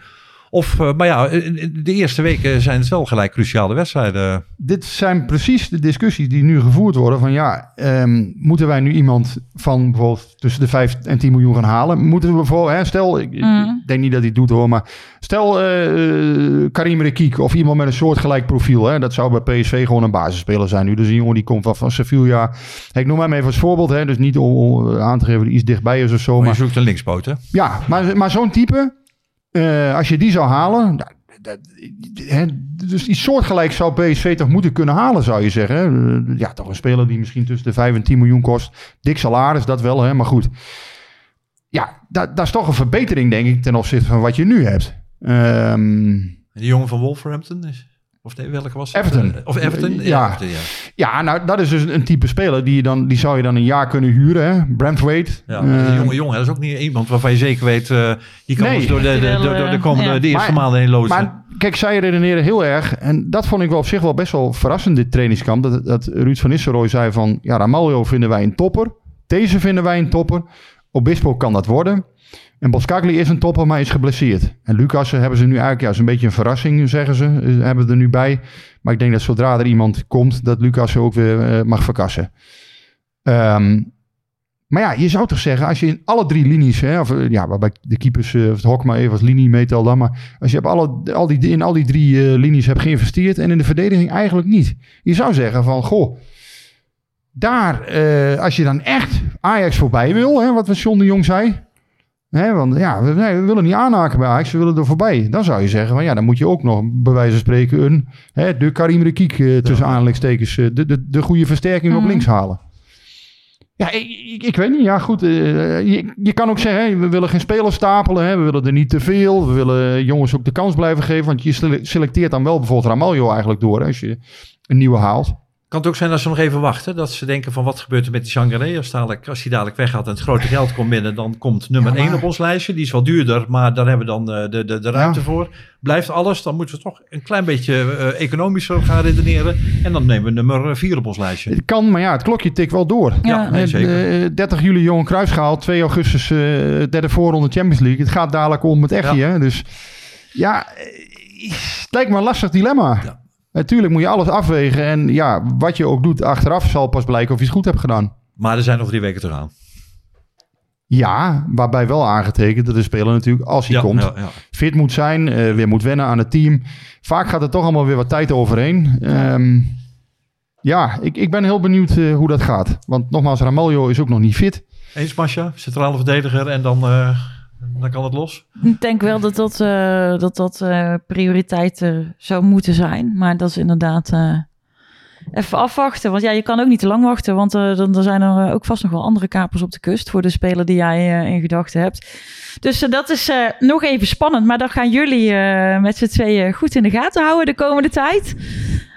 Speaker 11: Of, eh, maar ja, de eerste weken zijn het wel gelijk cruciale wedstrijden.
Speaker 2: dit zijn precies de discussies die nu gevoerd worden. Van ja, ehm, moeten wij nu iemand van bijvoorbeeld tussen de 5 en 10 miljoen gaan halen? Moeten we bijvoorbeeld, hè, stel, ik, ik denk niet dat hij het doet hoor, maar stel eh, Karim Rekiek of iemand met een soortgelijk profiel. Hè, dat zou bij PSV gewoon een basisspeler zijn nu. Dus een jongen die komt van, van Sevilla. Hey, ik noem hem even als voorbeeld, hè, dus niet om, om aan te geven dat hij iets dichtbij is of zo.
Speaker 11: Maar
Speaker 2: Maar
Speaker 11: je zoekt een linkspoot, hè?
Speaker 2: ja, maar, maar zo'n type, eh, als je die zou halen, nou, dat, dus die soortgelijk zou PSV toch moeten kunnen halen, zou je zeggen. Eh, Ja, toch een speler die misschien tussen de 5 en 10 miljoen kost. Dik salaris, dat wel, hè, maar goed. Ja, dat, dat is toch een verbetering, denk ik, ten opzichte van wat je nu hebt.
Speaker 11: En die jongen van Wolverhampton is... Of nee, welke was het?
Speaker 2: Everton.
Speaker 11: Eh, Of Everton?
Speaker 2: Ja.
Speaker 11: Everton, ja.
Speaker 2: ja, nou, dat is dus een type speler die, je dan, die zou je dan een jaar kunnen huren. Hè? Brentwaite.
Speaker 11: Ja,
Speaker 2: Eh,
Speaker 11: jonge jongen, dat is ook niet iemand waarvan je zeker weet... eh die kan
Speaker 2: Nee.
Speaker 11: ons door de, door, door de komende
Speaker 1: ja.
Speaker 11: de eerste
Speaker 2: Maar-
Speaker 11: maanden heen lozen.
Speaker 2: Maar kijk, zij redeneren heel erg. En dat vond ik wel op zich wel best wel verrassend, dit trainingskamp. Dat, dat Ruud van Nistelrooy zei van... Ja, Ramaljo vinden wij een topper. Deze vinden wij een topper. Obispo kan dat worden. En Boskagli is een topper, maar is geblesseerd. En Lucas hebben ze nu eigenlijk... Ja, is een beetje een verrassing, zeggen ze. eh, Hebben we er nu bij. Maar ik denk dat zodra er iemand komt... dat Lucas ook weer eh, mag verkassen. Ehm, maar ja, je zou toch zeggen, als je in alle drie linies, hè, of eh, ja, waarbij de keepers, eh, of het hok maar even als linie meetel dan, maar als je op alle, al die, in al die drie eh, linies hebt geïnvesteerd en in de verdediging eigenlijk niet. Je zou zeggen van, goh, daar, eh, als je dan echt Ajax voorbij wil, hè, wat John de Jong zei, hè, want ja, we, nee, we willen niet aanhaken bij Ajax, we willen er voorbij. Dan zou je zeggen van, ja, dan moet je ook nog bij wijze van spreken een, hè, de Karim Rekiek eh, tussen aanhalingstekens, eh, de, de, de goede versterking op
Speaker 1: Mhm.
Speaker 2: links halen. Ja, ik, ik, ik weet niet. Ja, goed. eh, je, je kan ook zeggen, hè, we willen geen spelers stapelen. Hè, we willen er niet te veel. We willen jongens ook de kans blijven geven. Want je sele- selecteert dan wel bijvoorbeeld Ramaljo eigenlijk door. Hè, als je een nieuwe haalt.
Speaker 11: Kan het ook zijn dat ze nog even wachten? Dat ze denken van wat gebeurt er met die Sangaré? Als, dadelijk, als die dadelijk weggaat en het grote geld komt binnen... dan komt nummer
Speaker 2: Ja, maar-
Speaker 11: 1 op ons lijstje. Die is wel duurder, maar daar hebben we dan eh, de, de, de ruimte
Speaker 2: Ja.
Speaker 11: voor. Blijft alles, dan moeten we toch een klein beetje eh, economischer gaan redeneren. En dan nemen we nummer 4 op ons lijstje.
Speaker 2: Het kan, maar ja, het klokje tikt wel door.
Speaker 11: Ja, nee,
Speaker 2: Eh,
Speaker 11: zeker.
Speaker 2: eh, 30 juli Johan Cruijff gehaald. 2 augustus eh, derde voorronde Champions League. Het gaat dadelijk om het echtje. Hè? Dus ja, eh, het lijkt me een lastig dilemma.
Speaker 11: Ja.
Speaker 2: Natuurlijk moet je alles afwegen. En ja, wat je ook doet achteraf zal pas blijken of je het goed hebt gedaan.
Speaker 11: Maar er zijn nog drie weken te gaan.
Speaker 2: Ja, waarbij wel aangetekend dat de speler natuurlijk, als hij
Speaker 11: Ja,
Speaker 2: komt,
Speaker 11: ja, ja.
Speaker 2: fit moet zijn, eh, weer moet wennen aan het team. Vaak gaat er toch allemaal weer wat tijd overheen. Ehm, ja, ik, ik ben heel benieuwd eh, hoe dat gaat. Want nogmaals, Ramaljo is ook nog niet fit.
Speaker 11: Eens Masja, centrale verdediger en dan, eh, dan kan het los.
Speaker 1: Ik denk wel dat dat, eh, dat, dat eh, prioriteit eh, zou moeten zijn. Maar dat is inderdaad eh, even afwachten. Want ja, je kan ook niet te lang wachten. Want dan, dan zijn er ook vast nog wel andere kapers op de kust voor de speler die jij in gedachten hebt. Dus dat is nog even spannend. Maar dat gaan jullie met z'n tweeën goed in de gaten houden de komende tijd.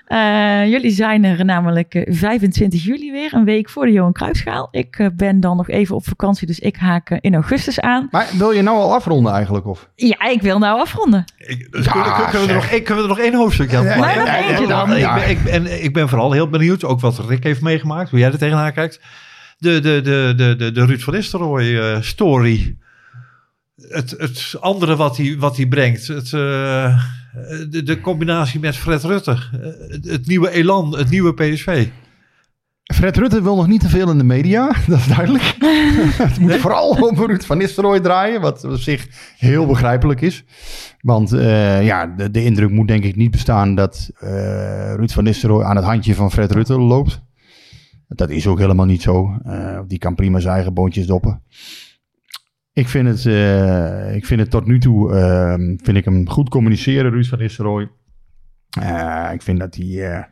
Speaker 1: Eh, jullie zijn er namelijk eh, 25 juli weer, een week voor de Johan Cruijffschaal. Ik eh, ben dan nog even op vakantie, dus ik haak eh, in augustus aan.
Speaker 2: Maar wil je nou al afronden eigenlijk? Of?
Speaker 1: Ja, ik wil nou afronden.
Speaker 11: Dus kunnen, kunnen, we er nog, één- kunnen we er nog één hoofdstuk aan
Speaker 2: Ja,
Speaker 1: eentje dan.
Speaker 11: Ik ben, ik, ben, ik ben vooral heel benieuwd, ook wat Rick heeft meegemaakt, hoe jij er tegenaan kijkt. De, de, de, de, de, de Ruud van Nistelrooy eh, story. Het, het andere wat hij, wat hij brengt. Het, eh, de, de combinatie met Fred Rutte. Eh, Het, het nieuwe elan, het nieuwe PSV.
Speaker 2: Fred Rutte wil nog niet te veel in de media, dat is duidelijk. het moet vooral op Ruud van Nistelrooy draaien, wat op zich heel begrijpelijk is. Want eh, ja, de, de indruk moet denk ik niet bestaan dat eh, Ruud van Nistelrooy aan het handje van Fred Rutte loopt. Dat is ook helemaal niet zo. Eh, die kan prima zijn eigen boontjes doppen. Ik vind het, eh, ik vind het tot nu toe eh, vind ik hem goed communiceren, Ruud van Nistelrooy. Eh, ik vind dat hij... eh,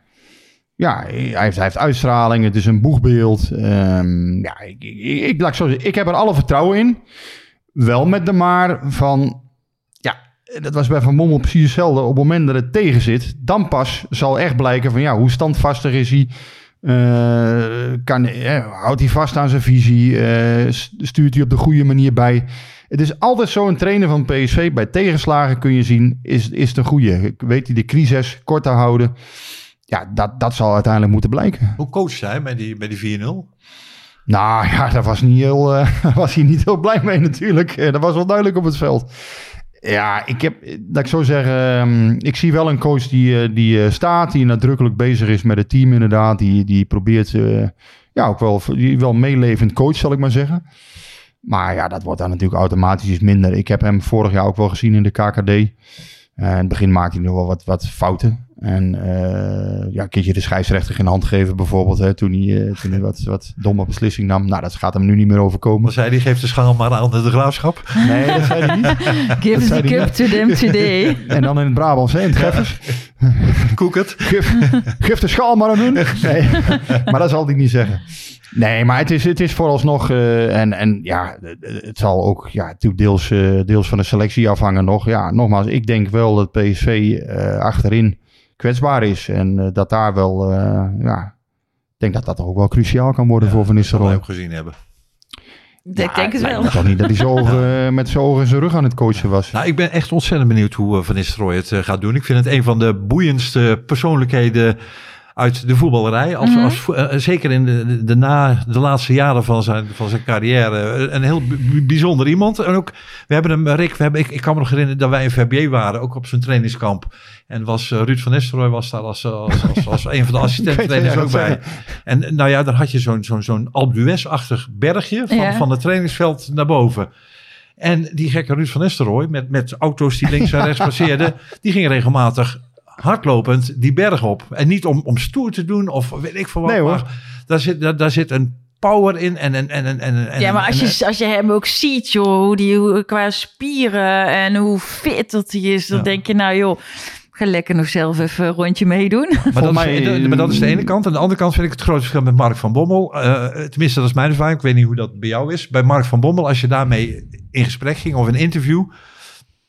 Speaker 2: ja, hij heeft, uitstraling. Het is een boegbeeld. Ehm, ja, ik, ik, ik, zo ik heb er alle vertrouwen in. Wel met de maar van... Ja, dat was bij Van Mommel precies hetzelfde. Op het moment dat het tegen zit, dan pas zal echt blijken van... Ja, hoe standvastig is hij? Eh, kan, eh, houdt hij vast aan zijn visie? Eh, st- stuurt hij op de goede manier bij? Het is altijd zo een trainer van PSV. Bij tegenslagen kun je zien, is, is het een goede. Weet hij de crisis kort te houden? Ja, dat, dat zal uiteindelijk moeten blijken.
Speaker 11: Hoe coach hij bij die, bij die 4-0?
Speaker 2: Nou ja, daar was, niet heel, was hij niet heel blij mee natuurlijk. Dat was wel duidelijk op het veld. Ja, ik heb, dat ik zo zeggen, ehm, ik zie wel een coach die, eh, die eh, staat, die nadrukkelijk bezig is met het team inderdaad. Die, die probeert, eh, ja, ook wel, die wel meelevend coach zal ik maar zeggen. Maar ja, dat wordt dan natuurlijk automatisch iets minder. Ik heb hem vorig jaar ook wel gezien in de KKD. In het begin maakte hij nog wel wat, wat fouten. En eh, ja, een keertje de scheidsrechter geen hand geven bijvoorbeeld. Hè, toen hij, eh, toen hij wat, wat domme beslissing nam. Nou, dat gaat hem nu niet meer overkomen.
Speaker 11: Dan zei hij, geeft de schaal maar aan de graafschap.
Speaker 2: Nee, dat zei hij niet.
Speaker 1: Give the cup
Speaker 2: niet.
Speaker 1: to them today.
Speaker 2: En dan in het Brabants, hè, in het Geffers.
Speaker 11: Koek het.
Speaker 2: Geef, geef de schaal maar aan hun. Nee, maar dat zal hij niet zeggen. Nee, maar het is, het is vooralsnog... eh, en, en ja, het zal ook ja, deels, eh, deels van de selectie afhangen nog. Ja, nogmaals, ik denk wel dat PSV eh, achterin kwetsbaar is. En eh, dat daar wel... eh, ja, ik denk dat dat ook wel cruciaal kan worden voor Van
Speaker 11: Dat
Speaker 2: Nistelrooy.
Speaker 11: ook gezien hebben.
Speaker 1: Ik denk het wel.
Speaker 2: Ik toch niet dat hij zo eh, met zijn ogen in zijn rug aan het coachen was.
Speaker 11: Nou, ik ben echt ontzettend benieuwd hoe eh, Van Nistelrooy het gaat doen. Ik vind het een van de boeiendste persoonlijkheden uit de voetballerij. Als,
Speaker 1: Mhm.
Speaker 11: als, eh, zeker in de, de, na, de laatste jaren van zijn, van zijn carrière. Eh, Een heel b- bijzonder iemand. En ook, we hebben hem, Rick, we hebben, ik, ik kan me nog herinneren dat wij in VBA waren. Ook op zijn trainingskamp. En was eh, Ruud van Nistelrooy was daar als, als, als, als, een van de assistenttrainers ook bij. En nou ja, dan had je zo'n zo'n zo'n Alpe-d'Huez-achtig bergje van,
Speaker 1: Ja.
Speaker 11: van het trainingsveld naar boven. En die gekke Ruud van Nistelrooy, met, met auto's die links en rechts passeerden, die ging regelmatig hardlopend die berg op. En niet om, om stoer te doen of weet ik veel wat.
Speaker 2: Nee, hoor.
Speaker 11: maar daar zit, daar, daar zit een power in en. En, en, en, en,
Speaker 1: Ja, maar als
Speaker 11: en-
Speaker 1: je, als je hem ook ziet, joh, hoe die hoe, qua spieren en hoe fit dat hij is, dan
Speaker 11: Ja.
Speaker 1: denk je, nou joh, ga lekker nog zelf even een rondje meedoen.
Speaker 11: Maar dat,
Speaker 2: mij-
Speaker 11: is, de- maar dat is de ene kant. En de andere kant vind ik het grote verschil met Mark van Bommel. Eh, tenminste, dat is mijn ervaring. Ik weet niet hoe dat bij jou is. Bij Mark van Bommel, als je daarmee in gesprek ging of een interview...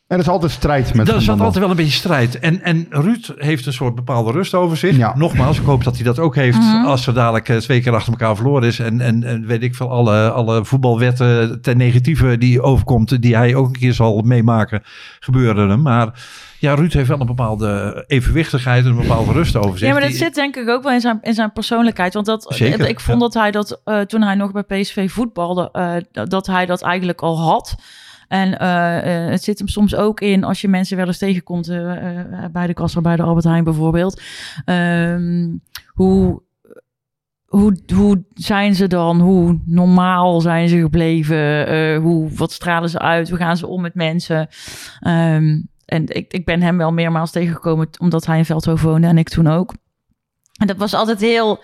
Speaker 2: En er is altijd strijd met Van
Speaker 11: zat altijd wel een beetje strijd. En, en Ruud heeft een soort bepaalde rust over zich.
Speaker 2: Ja.
Speaker 11: Nogmaals, ik hoop dat hij dat ook heeft
Speaker 1: Mhm.
Speaker 11: als er dadelijk eh, twee keer achter elkaar verloren is. En, en, en weet ik veel, alle, alle voetbalwetten ten negatieve die overkomt, die hij ook een keer zal meemaken, gebeuren hem. Maar ja, Ruud heeft wel een bepaalde evenwichtigheid en een bepaalde rust over zich.
Speaker 1: Ja, maar dat
Speaker 11: Die-
Speaker 1: zit denk ik ook wel in zijn, in zijn persoonlijkheid. Want dat,
Speaker 11: Zeker,
Speaker 1: ik vond
Speaker 11: ja.
Speaker 1: dat hij dat uh, toen hij nog bij PSV voetbalde, uh, dat hij dat eigenlijk al had. En uh, het zit hem soms ook in als je mensen wel eens tegenkomt uh, bij de kassa, bij de Albert Heijn bijvoorbeeld. Um, hoe hoe, hoe zijn ze dan? Hoe normaal zijn ze gebleven? Eh, hoe, wat stralen ze uit? Hoe gaan ze om met mensen? Ehm, en ik, ik ben hem wel meermaals tegengekomen omdat hij in Veldhoven woonde en ik toen ook. En dat was altijd heel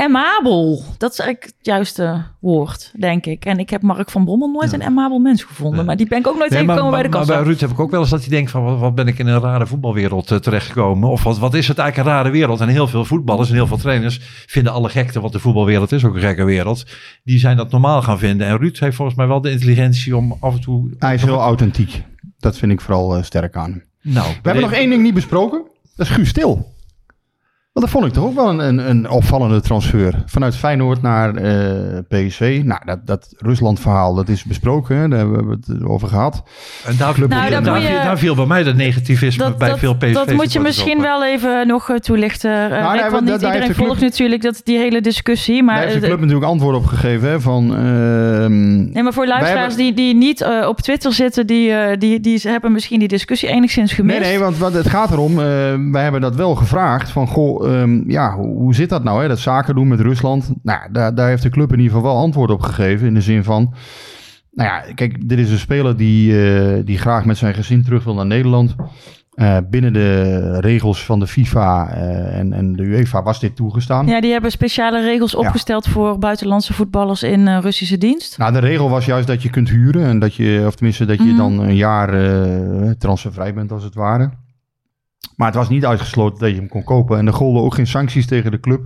Speaker 1: Emabel, dat is eigenlijk het juiste woord, denk ik. En ik heb Mark van Bommel nooit een emabel mens gevonden. Maar die ben ik ook nooit tegengekomen bij de kassa.
Speaker 11: Maar bij Ruud heb ik ook wel eens dat hij denkt van... wat, ben ik in een rare voetbalwereld uh, terechtgekomen? Of wat, wat is het eigenlijk een rare wereld? En heel veel voetballers en heel veel trainers vinden alle gekte... wat de voetbalwereld is, ook een gekke wereld. Die zijn dat normaal gaan vinden. En Ruud heeft volgens mij wel de intelligentie om af en toe...
Speaker 2: Hij is heel authentiek. Dat vind ik vooral uh, sterk aan hem. Nou, We hebben nog één ding niet besproken. Dat is Guus Stil. Want dat vond ik toch ook wel een, een, een opvallende transfer. Vanuit Feyenoord naar uh, eh, PSV. Nou, dat, dat Rusland-verhaal, dat is besproken. Hè? Daar hebben we het over gehad.
Speaker 11: En daar, nou, daar, daar, je, daar, viel bij mij de negativisme
Speaker 1: dat,
Speaker 11: bij
Speaker 1: dat,
Speaker 11: veel PSV.
Speaker 1: Dat moet je misschien wel even nog uh, toelichten. Uh, nou, nee, want niet iedereen volgt natuurlijk dat, die hele discussie. Maar,
Speaker 2: daar heeft de club natuurlijk antwoord op gegeven. Hè, van,
Speaker 1: ehm, nee, maar voor luisteraars hebben... die, die niet op Twitter zitten... Die, die, die hebben misschien die discussie enigszins gemist.
Speaker 2: Nee, nee, want, want het gaat erom... wij hebben dat wel gevraagd. Van, goh, um, ja, hoe, zit dat nou? Hè? Dat zaken doen met Rusland. Nou, daar, daar heeft de club in ieder geval wel antwoord op gegeven. In de zin van, nou ja, kijk, dit is een speler die, uh, die graag met zijn gezin terug wil naar Nederland. Uh, binnen de regels van de FIFA uh, en, en de UEFA was dit toegestaan.
Speaker 1: Ja, die hebben speciale regels opgesteld voor buitenlandse voetballers in uh, Russische dienst.
Speaker 2: Nou, de regel was juist dat je kunt huren en dat je, of tenminste, dat je mm. dan een jaar transfervrij bent als het ware. Maar het was niet uitgesloten dat je hem kon kopen. En er golden ook geen sancties tegen de club.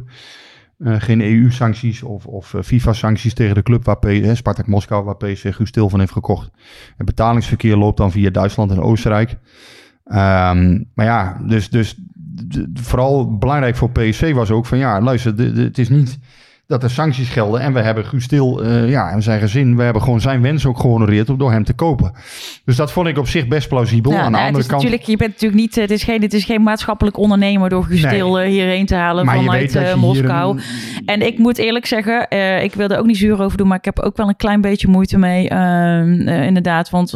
Speaker 2: Uh, geen EU-sancties of, of uh, FIFA-sancties tegen de club waar P Spartak Moskou, waar PSV Guus van heeft gekocht. Het betalingsverkeer loopt dan via Duitsland en Oostenrijk. Um, maar ja, dus, dus vooral belangrijk voor PSV was ook van ja, luister, het is niet dat er sancties gelden. En we hebben Guus Stil uh, ja, en zijn gezin, we hebben gewoon zijn wens ook gehonoreerd om door hem te kopen. Dus dat vond ik op zich best plausibel.
Speaker 1: Ja,
Speaker 2: Aan de
Speaker 1: nou,
Speaker 2: andere
Speaker 1: het is
Speaker 2: kant.
Speaker 1: Natuurlijk, je bent natuurlijk niet, het is geen, het is geen maatschappelijk ondernemer door Guus
Speaker 2: Nee.
Speaker 1: Stil uh, hierheen te halen
Speaker 2: Maar
Speaker 1: vanuit uh, Moskou.
Speaker 2: een-
Speaker 1: En ik moet eerlijk zeggen, ik wil er ook niet zuur over doen, maar ik heb ook wel een klein beetje moeite mee, uh, inderdaad. Want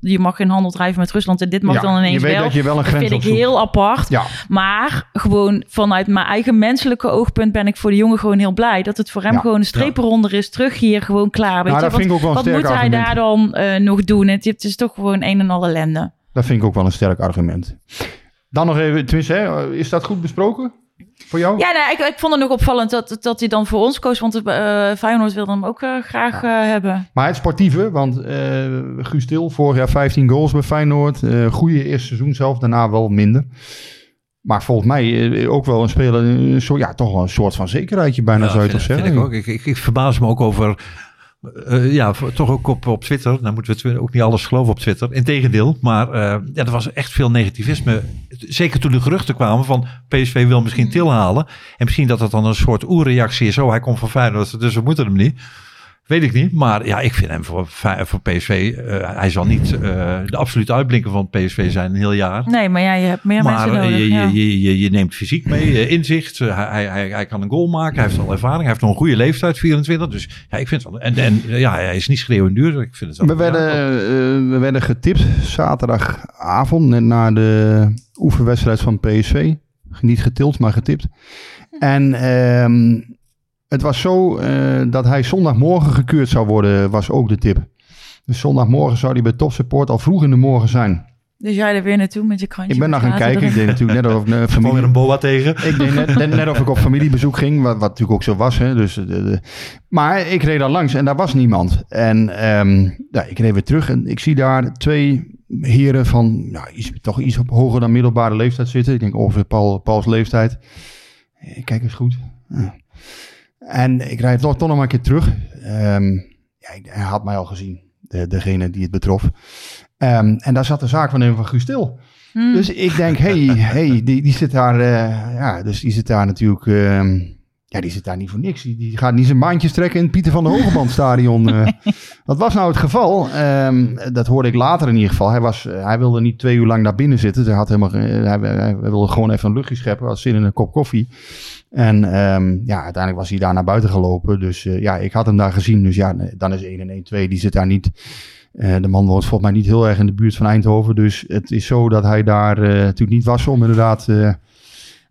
Speaker 1: je mag geen handel drijven met Rusland en dit mag
Speaker 2: Ja,
Speaker 1: dan ineens
Speaker 2: je weet
Speaker 1: wel.
Speaker 2: dat je wel een grens
Speaker 1: vind ik heel apart.
Speaker 2: Ja.
Speaker 1: Maar gewoon vanuit mijn eigen menselijke oogpunt ben ik voor de jongen gewoon heel blij dat het voor hem
Speaker 2: Ja,
Speaker 1: gewoon een streep eronder is. Terug hier, gewoon klaar. Weet
Speaker 2: Nou,
Speaker 1: je?
Speaker 2: dat
Speaker 1: wat
Speaker 2: vind ik ook
Speaker 1: wat moet hij daar dan eh, nog doen? Het, het is toch gewoon een en al ellende.
Speaker 2: Dat vind ik ook wel een sterk argument. Dan nog even, tenminste, hè, is dat goed besproken voor jou?
Speaker 1: Ja, nou, ik, ik vond het nog opvallend dat, dat hij dan voor ons koos. Want eh Feyenoord wilde hem ook eh, graag hebben.
Speaker 2: Maar het sportieve, want Guus Til, vorig jaar 15 goals bij Feyenoord. goede eerste seizoen zelf, daarna wel minder. Maar volgens mij eh, ook wel een speler, een soort, ja, toch wel een soort van zekerheidje bijna zou je toch
Speaker 11: vind,
Speaker 2: zeggen.
Speaker 11: vind ik ook. Ik, ik, ik verbaas me ook over. eh, ja, toch ook op, op Twitter. Nou moeten we ook niet alles geloven op Twitter. Integendeel. Maar eh, ja, er was echt veel negativisme. Zeker toen de geruchten kwamen van PSV wil misschien Til halen. En misschien dat dat dan een soort oerreactie is. Oh, hij komt van Feyenoord, dus we moeten hem niet. Weet ik niet. Maar ja, ik vind hem voor, voor PSV... eh, hij zal niet eh, de absolute uitblinker van PSV zijn een heel jaar.
Speaker 1: Nee, maar ja, je hebt meer
Speaker 11: Maar
Speaker 1: mensen
Speaker 11: eh,
Speaker 1: nodig.
Speaker 11: je,
Speaker 1: ja.
Speaker 11: je, je, je, je neemt fysiek mee, eh, inzicht. Eh, hij, hij, hij kan een goal maken, hij heeft al ervaring. Hij heeft nog een goede leeftijd, 24. Dus ja, ik vind het wel... En, en eh, ja, hij is niet schreeuwend duur. Ik vind het wel...
Speaker 2: We werden, eh, we werden getipt zaterdagavond, net na de oefenwedstrijd van PSV. Niet getild, maar getipt. En ehm, het was zo eh, dat hij zondagmorgen gekeurd zou worden, was ook de tip. Dus zondagmorgen zou hij bij Topsupport al vroeg in de morgen zijn.
Speaker 1: Dus jij er weer naartoe met je krantje.
Speaker 2: Ik ben naar gaan kijken. Ik deed natuurlijk net of ik naar
Speaker 11: Gewoon
Speaker 2: familie...
Speaker 11: weer een boa tegen.
Speaker 2: Ik deed net, net, net of ik op familiebezoek ging, wat, wat natuurlijk ook zo was. Hè, dus, de, de- maar ik reed daar langs en daar was niemand. En ehm, ja, ik reed weer terug en ik zie daar twee heren van nou, iets, toch iets op hoger dan middelbare leeftijd zitten. Ik denk ongeveer Paul, Pauls leeftijd. Ik kijk eens goed. Ja. En ik rijd toch, toch nog maar een keer terug. Ehm, ja, hij had mij al gezien, de, degene die het betrof. Ehm, en daar zat de zaakwaarnemer van Guus Til.
Speaker 1: Hmm.
Speaker 2: Dus ik denk, hey, hey die, die zit daar, eh, ja, dus die zit daar natuurlijk, ehm, ja, die zit daar niet voor niks. Die, die gaat niet zijn baantjes trekken in het Pieter van der Hogeband stadion. eh. Wat was nou het geval? Ehm, dat hoorde ik later in ieder geval. Hij, was, eh, hij wilde niet twee uur lang daar binnen zitten. Hij, had helemaal, geen- hij, wilde gewoon even een luchtje scheppen. Had zin in een kop koffie. En ehm, ja, uiteindelijk was hij daar naar buiten gelopen. Dus eh, ja, ik had hem daar gezien. Dus ja, dan is 1 en 1 2. Die zit daar niet. Eh, de man woont volgens mij niet heel erg in de buurt van Eindhoven. Dus het is zo dat hij daar eh, natuurlijk niet was om inderdaad... eh,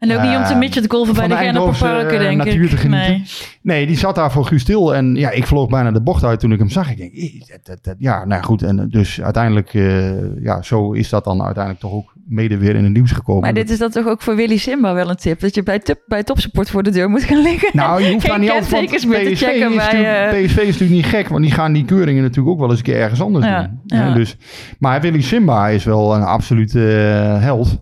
Speaker 1: En ook niet om te
Speaker 2: Eh,
Speaker 1: midget golven bij
Speaker 2: van
Speaker 1: de
Speaker 2: de
Speaker 1: Genneper
Speaker 2: Eindhovense,
Speaker 1: Parken,
Speaker 2: eh,
Speaker 1: denk ik. Nee.
Speaker 2: Nee, die zat daar voor Guus Til. En ja, ik vloog bijna de bocht uit toen ik hem zag. Ik denk, "Ih, dat, dat, dat- ja, nou goed. En dus uiteindelijk, eh, ja, zo is dat dan uiteindelijk toch ook mede weer in het nieuws gekomen.
Speaker 1: Maar dit is dan toch ook voor Willy Simba wel een tip. Dat je bij, tup, bij topsupport voor de deur moet gaan liggen.
Speaker 2: Nou, je hoeft daar niet altijd...
Speaker 1: meer te
Speaker 2: PSV
Speaker 1: checken
Speaker 2: is
Speaker 1: bij... eh,
Speaker 2: PSV is natuurlijk niet gek, want die gaan die keuringen natuurlijk ook wel eens een keer ergens anders
Speaker 1: Ja,
Speaker 2: doen.
Speaker 1: ja.
Speaker 2: Dus, maar Willy Simba is wel een absolute held.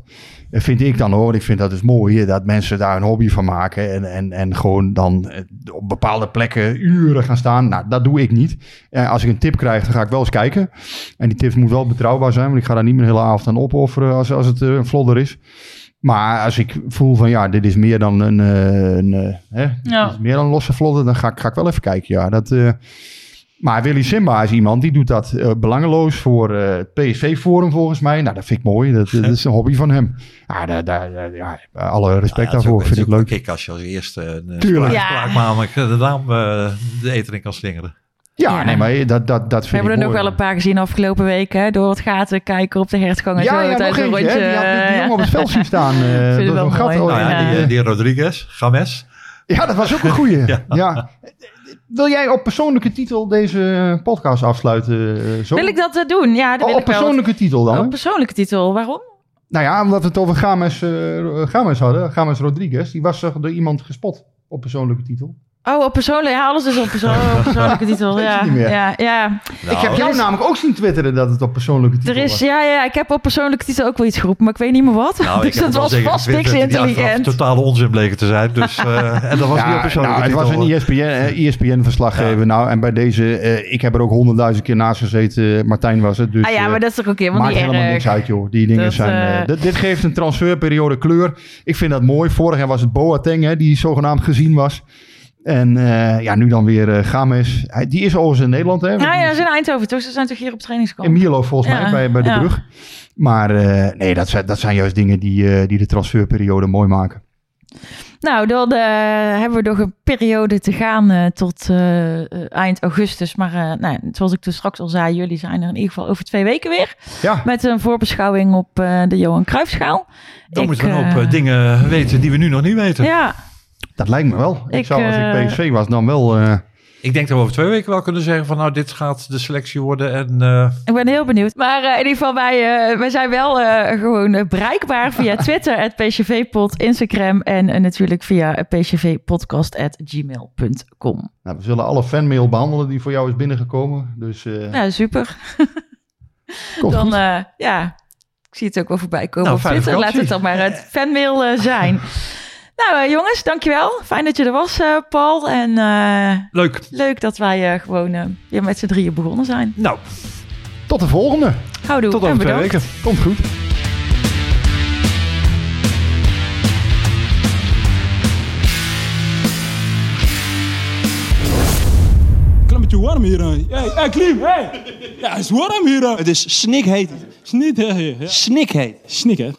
Speaker 2: Eh, Vind ik dan hoor. Ik vind dat dus mooi dat mensen daar een hobby van maken. En, en, en gewoon dan eh, op bepaalde plekken uren gaan staan. Nou, dat doe ik niet. Eh, als ik een tip krijg, dan ga ik wel eens kijken. En die tips moet wel betrouwbaar zijn. Want ik ga daar niet mijn hele avond aan opofferen als, als het een vlodder is. Maar als ik voel van ja, dit is meer dan een, een, hè,
Speaker 1: Ja.
Speaker 2: dit is meer dan een losse vlodder, dan ga ik, ga ik wel even kijken. Ja, dat, maar Willy Simba is iemand die doet dat eh, belangeloos voor eh, het PSV-forum volgens mij. Nou, dat vind ik mooi. Dat, dat is een hobby van hem. Ja, daar, daar, daar- ja alle respect
Speaker 11: Ja, het is
Speaker 2: daarvoor.
Speaker 11: ook-
Speaker 2: vind
Speaker 11: het
Speaker 2: ik
Speaker 11: is
Speaker 2: leuk.
Speaker 11: kick als je als eerste een
Speaker 2: Tuurlijk.
Speaker 11: spraak,
Speaker 1: Ja.
Speaker 11: de naam eh, de eten in kan slingeren.
Speaker 2: Ja,
Speaker 1: Ja.
Speaker 2: nee, maar dat, dat, dat
Speaker 1: We
Speaker 2: vind
Speaker 1: hebben
Speaker 2: ik
Speaker 1: er nog wel een paar gezien afgelopen weken. Door wat gaten kijken op de hertgang en
Speaker 2: Ja,
Speaker 1: zo.
Speaker 2: ja, nog
Speaker 1: een
Speaker 2: hè.
Speaker 1: rondje.
Speaker 2: Die had die jongen op het veld zien staan. eh,
Speaker 1: het wel
Speaker 2: zo'n gat. Oh,
Speaker 11: Nou die, die Rodriguez, Games.
Speaker 2: Ja, dat was ook een goeie.
Speaker 11: Ja.
Speaker 2: Wil jij op persoonlijke titel deze podcast afsluiten? eh, Zo?
Speaker 1: Wil ik dat eh, doen? Ja, dat
Speaker 2: Oh,
Speaker 1: wil
Speaker 2: op
Speaker 1: ik wel.
Speaker 2: persoonlijke titel dan?
Speaker 1: Op persoonlijke titel. Waarom?
Speaker 2: Nou ja, omdat we het over Games, Games hadden. Games Rodriguez. Die was door iemand gespot op persoonlijke titel.
Speaker 1: Oh, op persoonlijke... Ja, alles is op, perso op persoonlijke titel. Ja, ja, ja.
Speaker 2: ik heb jou
Speaker 1: is-
Speaker 2: namelijk ook zien twitteren dat het op persoonlijke titel
Speaker 1: Er is,
Speaker 2: was.
Speaker 1: ja, ja, ik heb op persoonlijke titel ook wel iets geroepen, maar ik weet niet meer wat.
Speaker 11: Nou,
Speaker 1: dus dat was vast niks intelligent.
Speaker 11: totale onzin bleken te zijn. Dus, eh, en dat was
Speaker 2: Ja,
Speaker 11: niet op persoonlijke
Speaker 2: nou, het was een ESPN, ESPN-verslaggever. Nou, en bij deze, eh, ik heb er ook honderdduizend keer naast gezeten. Martijn was het. Dus,
Speaker 1: ah ja,
Speaker 2: eh,
Speaker 1: maar dat is toch ook helemaal
Speaker 2: Maakt
Speaker 1: niet
Speaker 2: helemaal
Speaker 1: erg.
Speaker 2: niks uit, joh. Die dingen
Speaker 1: Dat,
Speaker 2: zijn... dit, dit geeft een transferperiode kleur. Ik vind dat mooi. Vorig jaar was het Boateng, hè, die zogenaamd gezien was. En eh, ja, nu dan weer eh Games. Hij- Die is overigens in Nederland, hè?
Speaker 1: Ja, ja, ze zijn in Eindhoven toch? Ze zijn toch hier op trainingskamp?
Speaker 2: In Mierlo volgens
Speaker 1: Ja,
Speaker 2: mij, bij, bij de
Speaker 1: ja.
Speaker 2: brug. Maar eh, nee, dat zijn, dat zijn juist dingen die, eh, die de transferperiode mooi maken.
Speaker 1: Nou, dan eh, hebben we nog een periode te gaan eh, tot eind augustus. Maar eh, nou, zoals ik toen straks al zei, jullie zijn er in ieder geval over twee weken weer.
Speaker 2: Ja.
Speaker 1: Met een voorbeschouwing op eh, de Johan Cruijffschaal.
Speaker 11: Dan
Speaker 1: Ik,
Speaker 11: moeten we een hoop dingen weten die we nu nog niet weten.
Speaker 1: Ja,
Speaker 2: Dat lijkt me wel. Ik,
Speaker 1: Ik,
Speaker 2: zou, als
Speaker 1: eh,
Speaker 2: ik PSV was, dan wel... eh,
Speaker 11: Ik denk dat we over twee weken wel kunnen zeggen van nou, dit gaat de selectie worden. En eh,
Speaker 1: ik ben heel benieuwd. Maar eh, in ieder geval, wij, eh, wij zijn wel eh, gewoon eh, bereikbaar via Twitter, het PCV-pod, Instagram en eh, natuurlijk via pcvpodcast.gmail.com.
Speaker 2: nou, we zullen alle fanmail behandelen die voor jou is binnengekomen. Dus eh,
Speaker 1: Ja, super.
Speaker 2: komt
Speaker 1: dan,
Speaker 2: goed.
Speaker 1: eh, ja, ik zie het ook wel voorbij komen
Speaker 11: Nou,
Speaker 1: op Twitter. Laat het dan maar het fanmail eh, zijn. Nou, eh, jongens, dankjewel. Fijn dat je er was, eh, Paul. En eh,
Speaker 11: leuk.
Speaker 1: leuk dat wij eh, gewoon eh, weer met z'n drieën begonnen zijn.
Speaker 11: Nou,
Speaker 2: Tot de volgende.
Speaker 1: Houdoe
Speaker 11: tot over twee weken.
Speaker 2: Komt goed.
Speaker 12: Beetje warm hier. Hey, hey Klim, hey! Ja, het is warm hier. Het is snikheet. Snikheet. Snikheet. Snikheet.